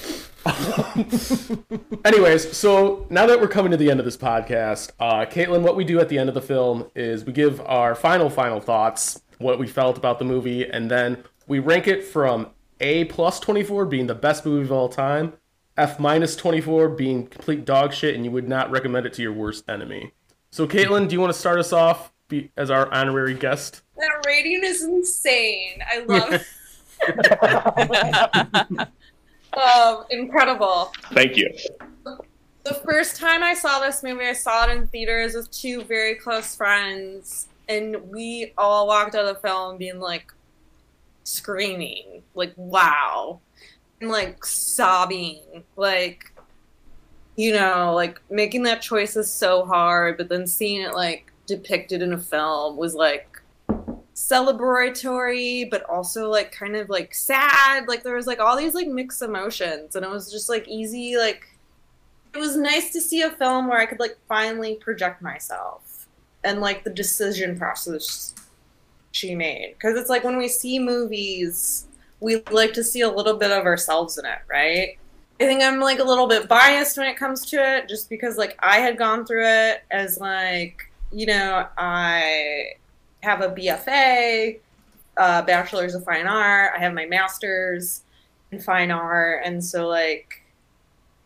Anyways, so now that we're coming to the end of this podcast, uh, Caitlin, what we do at the end of the film is we give our final, final thoughts, what we felt about the movie, and then we rank it from A plus 24 being the best movie of all time, F minus 24 being complete dog shit, and you would not recommend it to your worst enemy. So, Caitlin, do you want to start us off be, as our honorary guest? That rating is insane. I love it. um, incredible. Thank you. The first time I saw this movie, I saw it in theaters with two very close friends, and we all walked out of the film being like screaming, like "Wow!" and like sobbing, like you know, like making that choice is so hard, but then seeing it like depicted in a film was like celebratory but also like kind of like sad like there was like all these like mixed emotions and it was just like easy like it was nice to see a film where I could like finally project myself and like the decision process she made. Because it's like when we see movies, we like to see a little bit of ourselves in it, right? I think I'm like a little bit biased when it comes to it, just because like I had gone through it as like, you know, I have a BFA, uh, Bachelor's of Fine Art, I have my master's in fine art, and so like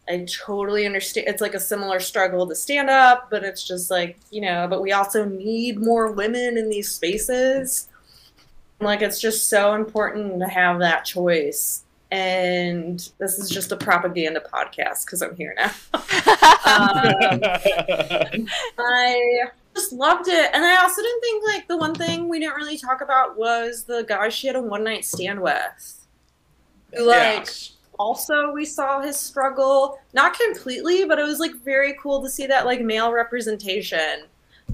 I totally understand. It's like a similar struggle to stand up, but it's just like, you know, but we also need more women in these spaces. Like, it's just so important to have that choice. And this is just a propaganda podcast because I'm here now. Um, I just just loved it. And I also didn't think like the one thing we didn't really talk about was the guy she had a one night stand with. Like Yes. Also we saw his struggle, not completely, but it was like very cool to see that like male representation.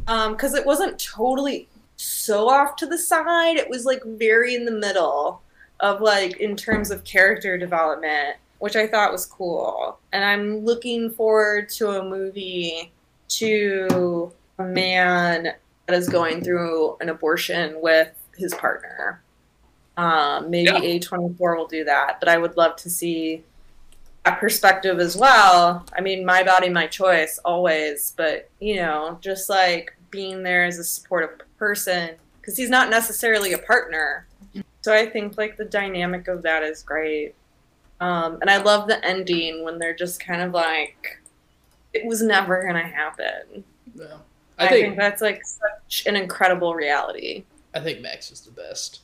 Um, because it wasn't totally so off to the side. It was like very in the middle of like in terms of character development, which I thought was cool. And I'm looking forward to a movie to a man that is going through an abortion with his partner. Um, maybe Yeah. A24 will do that, but I would love to see that perspective as well. I mean, my body, my choice, always, but you know, just like being there as a supportive person, because he's not necessarily a partner. So I think like the dynamic of that is great. Um, and I love the ending when they're just kind of like, it was never gonna happen. Yeah. I, I think, think that's like such an incredible reality. I think Max is the best.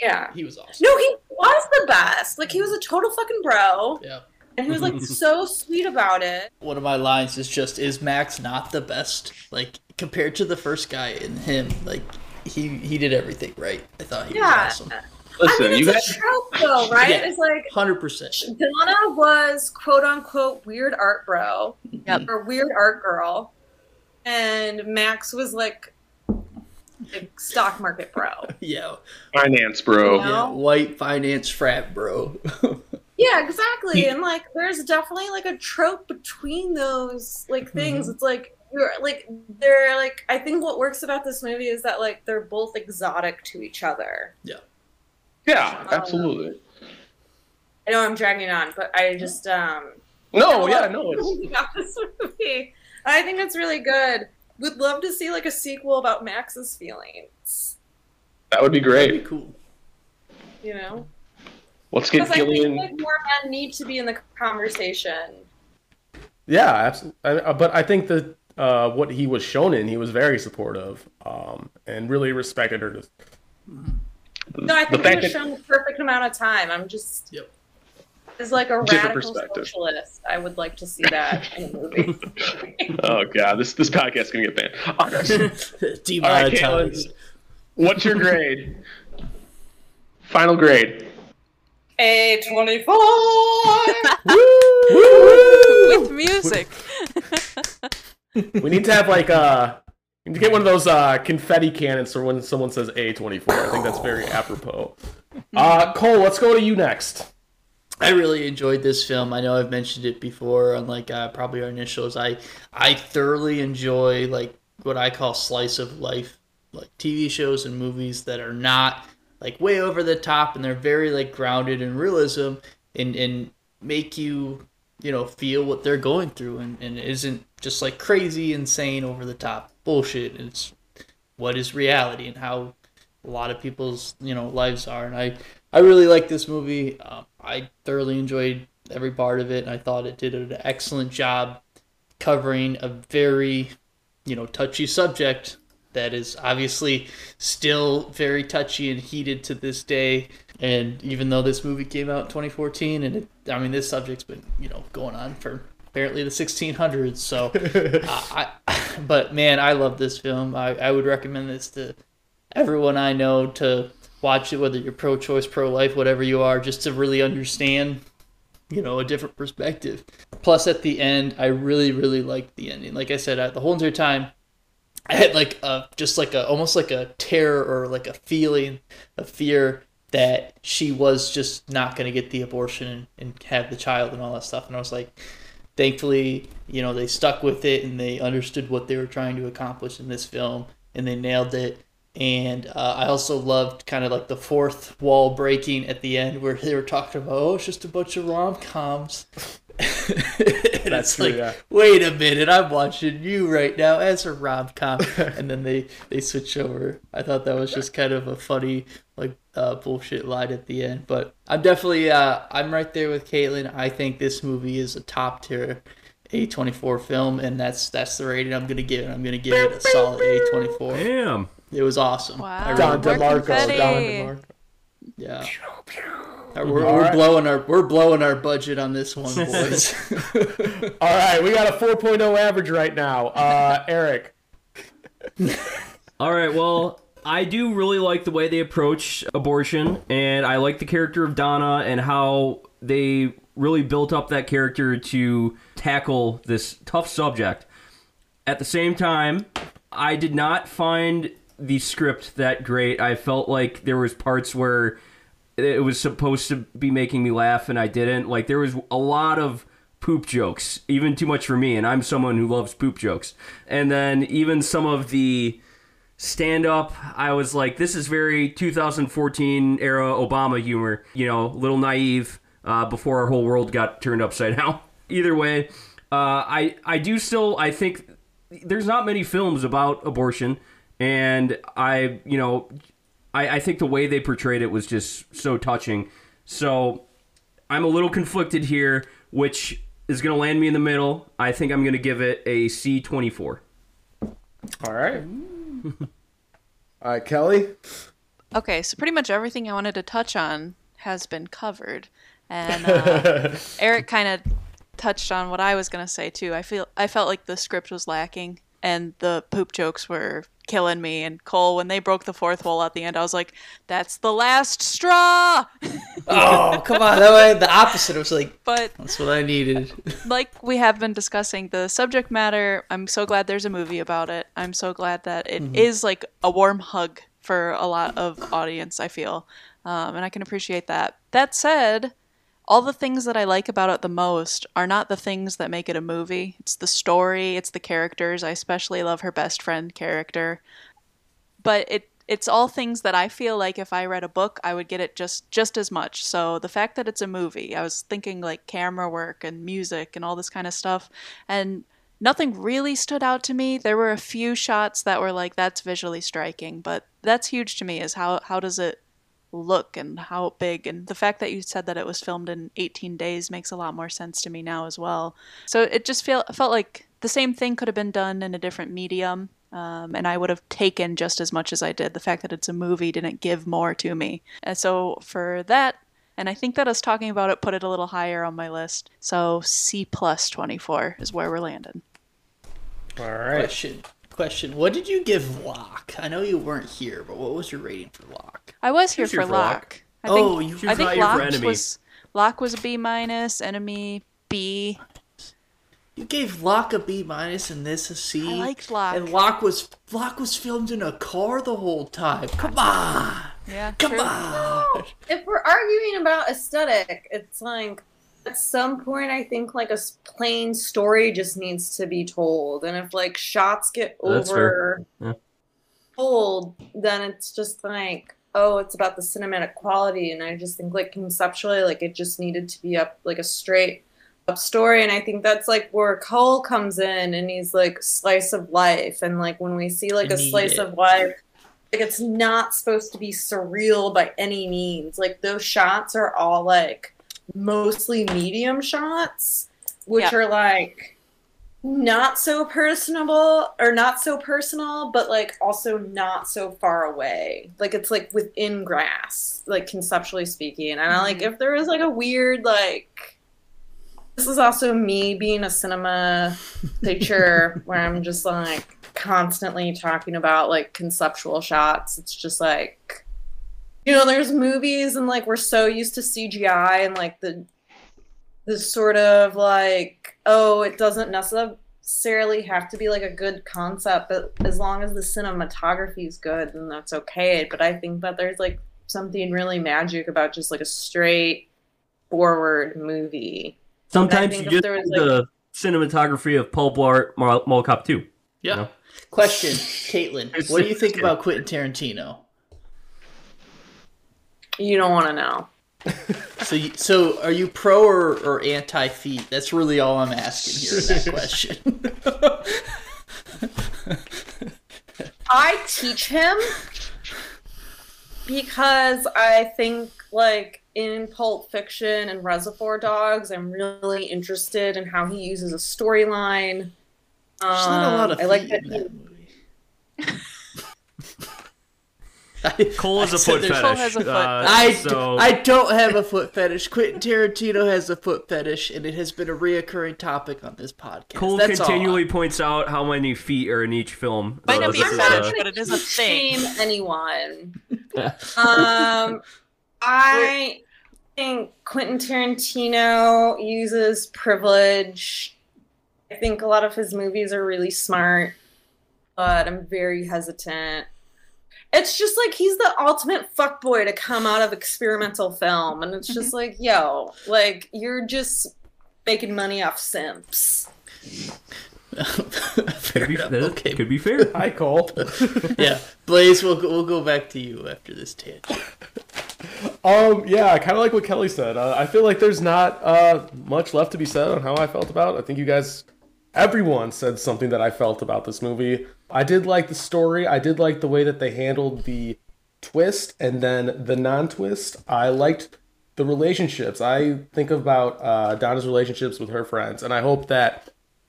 Yeah. He was awesome. No, he was the best. Like he was a total fucking bro, Yeah. and he was like so sweet about it. One of my lines is just, "Is Max not the best?" Like compared to the first guy and him, like he he did everything right. I thought he Yeah. was awesome. Listen, I mean, you it's guys. a trope though, right? Yeah. It's like Hundred percent. Donna was quote unquote weird art bro Yep. or weird art girl, and Max was like like stock market bro. Yeah. Finance, bro. Yeah. Yeah. White finance frat, bro. Yeah, exactly. And like, there's definitely like a trope between those like things. It's like you're like they're like. I think what works about this movie is that like they're both exotic to each other. Yeah, Yeah, absolutely. I know I'm dragging on, but I just um. No, yeah, love no, it's about this movie. I think it's really good. Would love to see like a sequel about Max's feelings. that would be That'd be great. cool. You know, Let's get because I think Gillian. like more men need to be in the conversation. Yeah, absolutely. But I think that uh, what he was shown in, he was very supportive um, and really respected her. To, No, I the think he was that shown the perfect amount of time. I'm just Yep. As like a Different radical perspective. socialist. I would like to see that in a movie. oh god, this this podcast is gonna get banned. All right. Demonetized. What's your grade? Final grade. A twenty four. With music. we need to have like uh, we need to get one of those uh, confetti cannons for when someone says A24. I think that's very apropos. Uh, Cole, let's go to you next. I really enjoyed this film. I know I've mentioned it before on like uh, probably our initials. I I thoroughly enjoy like what I call slice of life like TV shows and movies that are not like way over the top and they're very like grounded in realism and and make you you know feel what they're going through and, and isn't just like crazy insane over the top bullshit it's what is reality and how a lot of people's you know lives are and i i really like this movie. Um, i thoroughly enjoyed every part of it and i thought it did an excellent job covering a very you know touchy subject that is obviously still very touchy and heated to this day. And even though this movie came out in 2014 and it, i mean this subject's been you know going on for apparently the 1600s so uh, I, but man i love this film. I, I would recommend this to everyone i know to watch it whether you're pro-choice pro-life whatever you are just to really understand you know a different perspective. Plus at the end i really really liked the ending. Like i said I, the whole entire time i had like a just like a almost like a terror or like a feeling of fear that she was just not going to get the abortion and, and have the child and all that stuff. And i was like thankfully you know they stuck with it and they understood what they were trying to accomplish in this film and they nailed it and uh, I also loved kind of like the fourth wall breaking at the end where they were talking about, oh, it's just a bunch of rom coms. and That's true, like, yeah. wait a minute, I'm watching you right now as a rom com. and then they, they switch over. I thought that was just kind of a funny, like, uh, bullshit line at the end. But I'm definitely, uh, I'm right there with Caitlin. I think this movie is a top tier A24 film, and that's that's the rating I'm going to give it. I'm going to give it a solid A24. Damn. It was awesome. Wow. I really Don DeMarco. confetti. Don DeMarco. yeah. Uh, We're, we're right. blowing our we're blowing our budget on this one, boys. All right, we got a 4.0 average right now. Uh, Eric, All right, well, I do really like the way they approach abortion, and I like the character of Donna and how they really built up that character to tackle this tough subject. At the same time, I did not find the script that great. I felt like there was parts where it was supposed to be making me laugh and I didn't. Like there was a lot of poop jokes, even too much for me, and I'm someone who loves poop jokes. And then even some of the stand up, I was like, this is very 2014 era Obama humor, you know, a little naive uh, before our whole world got turned upside down. Either way, uh, I I do still I think there's not many films about abortion, and I you know I, I think the way they portrayed it was just so touching. So I'm a little conflicted here, which is going to land me in the middle. I think I'm going to give it a C24. All right. All right, Kelly. Okay, so pretty much everything I wanted to touch on has been covered, and uh, Eric kind of touched on what I was gonna say too. I feel I felt like the script was lacking, and the poop jokes were killing me. And Cole, when they broke the fourth wall at the end, I was like, "That's the last straw." Oh, come on. That way, the opposite. I was like, but that's what I needed. like we have been discussing the subject matter i'm so glad there's a movie about it i'm so glad that it is like a warm hug for a lot of audience i feel um, and i can appreciate that that said all the things that i like about it the most are not the things that make it a movie it's the story it's the characters i especially love her best friend character but it it's all things that I feel like if I read a book, I would get it just just as much. So the fact that it's a movie, I was thinking like camera work and music and all this kind of stuff, and nothing really stood out to me. There were a few shots that were like that's visually striking, but that's huge to me. Is how how does it look and how big and the fact that you said that it was filmed in 18 days makes a lot more sense to me now as well. So it just feel felt like the same thing could have been done in a different medium um, and I would have taken just as much as I did. The fact that it's a movie didn't give more to me. And so for that, and I think that us talking about it put it a little higher on my list. So C plus 24 is where we're landing. All right. Question. Question. What did you give Locke? I know you weren't here, but what was your rating for Locke? I was here Who's here for for Locke. Locke? I think, Oh, you- I think not here for Locke Enemy. was Locke was a B minus, Enemy B. You gave Locke a B minus and this a C. I liked Locke. And Locke was Locke was filmed in a car the whole time. Come on, Yeah, come true. on. if we're arguing about aesthetic, it's like at some point I think like a plain story just needs to be told, and if like shots get over Yeah. told, then it's just like oh, it's about the cinematic quality, and I just think like conceptually, like it just needed to be up like a straight up story, and I think that's like where Cole comes in, and he's like slice of life, and like when we see like I a slice it. of life like it's not supposed to be surreal by any means. Like those shots are all like mostly medium shots, which are like not so personable or not so personal, but like also not so far away. Like it's like within grass, like conceptually speaking. And I mm-hmm. like if there is like a weird like this is also me being a cinema teacher where I'm just like constantly talking about like conceptual shots. It's just like you know, there's movies and like we're so used to CGI and like the the sort of like oh, it doesn't necessarily have to be like a good concept, but as long as the cinematography is good, then that's okay. But I think that there's like something really magic about just like a straight forward movie. Sometimes think you just there was, need the cinematography of Paul Blart Mall, Mall Cop 2. Yeah. No. Question, Caitlin. What do you think about Quentin Tarantino? You don't want to know. So, you, so are you pro or, or anti feet? That's really all I'm asking here in that question. I teach him because I think like in Pulp Fiction and Reservoir Dogs, I'm really interested in how he uses a storyline. There's not a lot of Um, I like that he that. Cole is I a foot fetish. Cole has a foot uh, I, so I don't have a foot fetish. Quentin Tarantino has a foot fetish, and it has been a reoccurring topic on this podcast. Cole That's all. continually points out how many feet are in each film. Might not be a fetish, but it is a thing. Shame anyone. um, I think Quentin Tarantino uses privilege. I think a lot of his movies are really smart, but I'm very hesitant. It's just like he's the ultimate fuckboy to come out of experimental film, and it's just like, yo, like you're just making money off simps. Fair could be, enough. Okay. could be fair. Hi, Cole. yeah, Blaze, we'll go, we'll go back to you after this tangent. Um, yeah, kind of like what Kelly said. Uh, I feel like there's not uh, much left to be said on how I felt about. it. I think you guys, everyone said something that I felt about this movie. I did like the story. I did like the way that they handled the twist and then the non-twist. I liked the relationships. I think about uh, Donna's relationships with her friends, and I hope that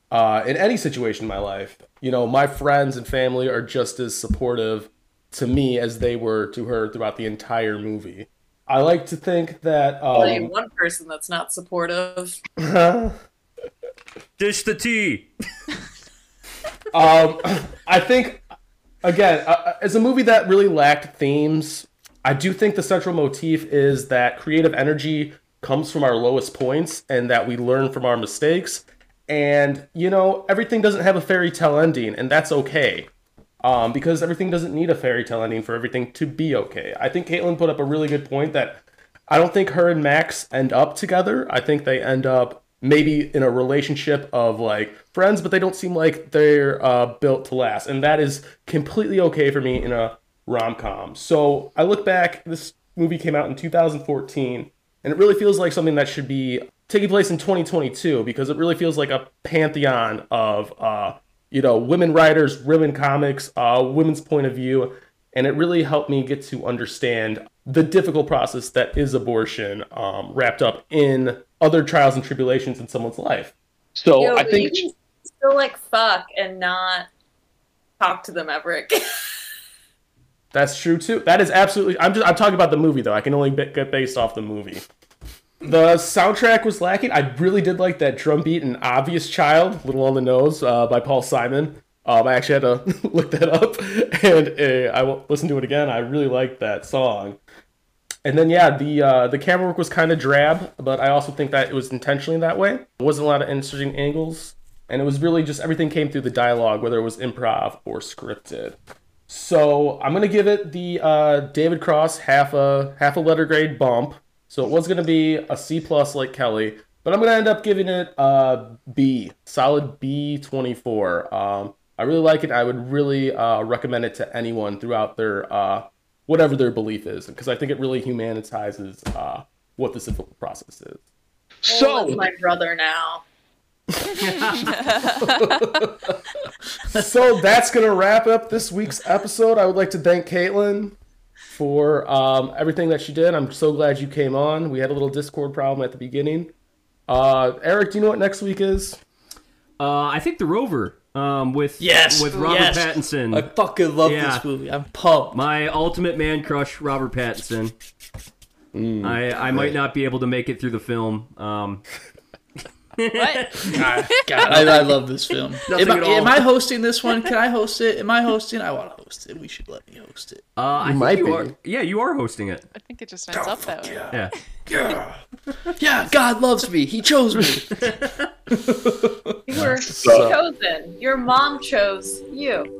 uh, in any situation in my life, you know, my friends and family are just as supportive to me as they were to her throughout the entire movie. I like to think that. Only Um, one person that's not supportive. Dish the tea. um, I think, again, uh, as a movie that really lacked themes, I do think the central motif is that creative energy comes from our lowest points and that we learn from our mistakes. And, you know, everything doesn't have a fairy tale ending, and that's okay. Um, because everything doesn't need a fairy tale ending for everything to be okay. I think Caitlin put up a really good point that I don't think her and Max end up together. I think they end up maybe in a relationship of like friends, but they don't seem like they're uh, built to last. And that is completely okay for me in a rom com. So I look back, this movie came out in 2014, and it really feels like something that should be taking place in 2022 because it really feels like a pantheon of, uh, you know, women writers, women comics, uh, women's point of view. And it really helped me get to understand the difficult process that is abortion um, wrapped up in other trials and tribulations in someone's life. So Yo, I think you can still like fuck and not talk to them ever again. That's true too. That is absolutely. I'm just. I'm talking about the movie though. I can only be- get based off the movie. The soundtrack was lacking. I really did like that drum beat and "Obvious Child," "Little on the Nose" uh, by Paul Simon. Um, I actually had to look that up, and uh, I will listen to it again. I really liked that song. And then yeah, the uh, the camera work was kind of drab, but I also think that it was intentionally that way. There wasn't a lot of interesting angles, and it was really just everything came through the dialogue, whether it was improv or scripted. So I'm gonna give it the uh, David Cross half a half a letter grade bump. So it was gonna be a C plus like Kelly, but I'm gonna end up giving it a B, solid B 24. Um, I really like it. I would really uh, recommend it to anyone throughout their uh, whatever their belief is, because I think it really humanitizes uh, what the civil process is. Oh, so. it's my brother now. so that's gonna wrap up this week's episode. I would like to thank Caitlin for um, everything that she did. I'm so glad you came on. We had a little Discord problem at the beginning. Uh, Eric, do you know what next week is? Uh, I think the Rover. Um, with Yes, with Robert yes. Pattinson. I fucking love Yeah. this movie. I'm pumped. My ultimate man crush, Robert Pattinson. Mm. I I might not be able to make it through the film. Um, What? God, I, I love this film. Am I, am I hosting this one? Can I host it? Am I hosting? I want to host it. We should let me host it. uh, I think might you be. are. Yeah, you are hosting it. I think it just ends up that way. Yeah. Yeah, God loves me. He chose me. You were So- chosen. Your mom chose you.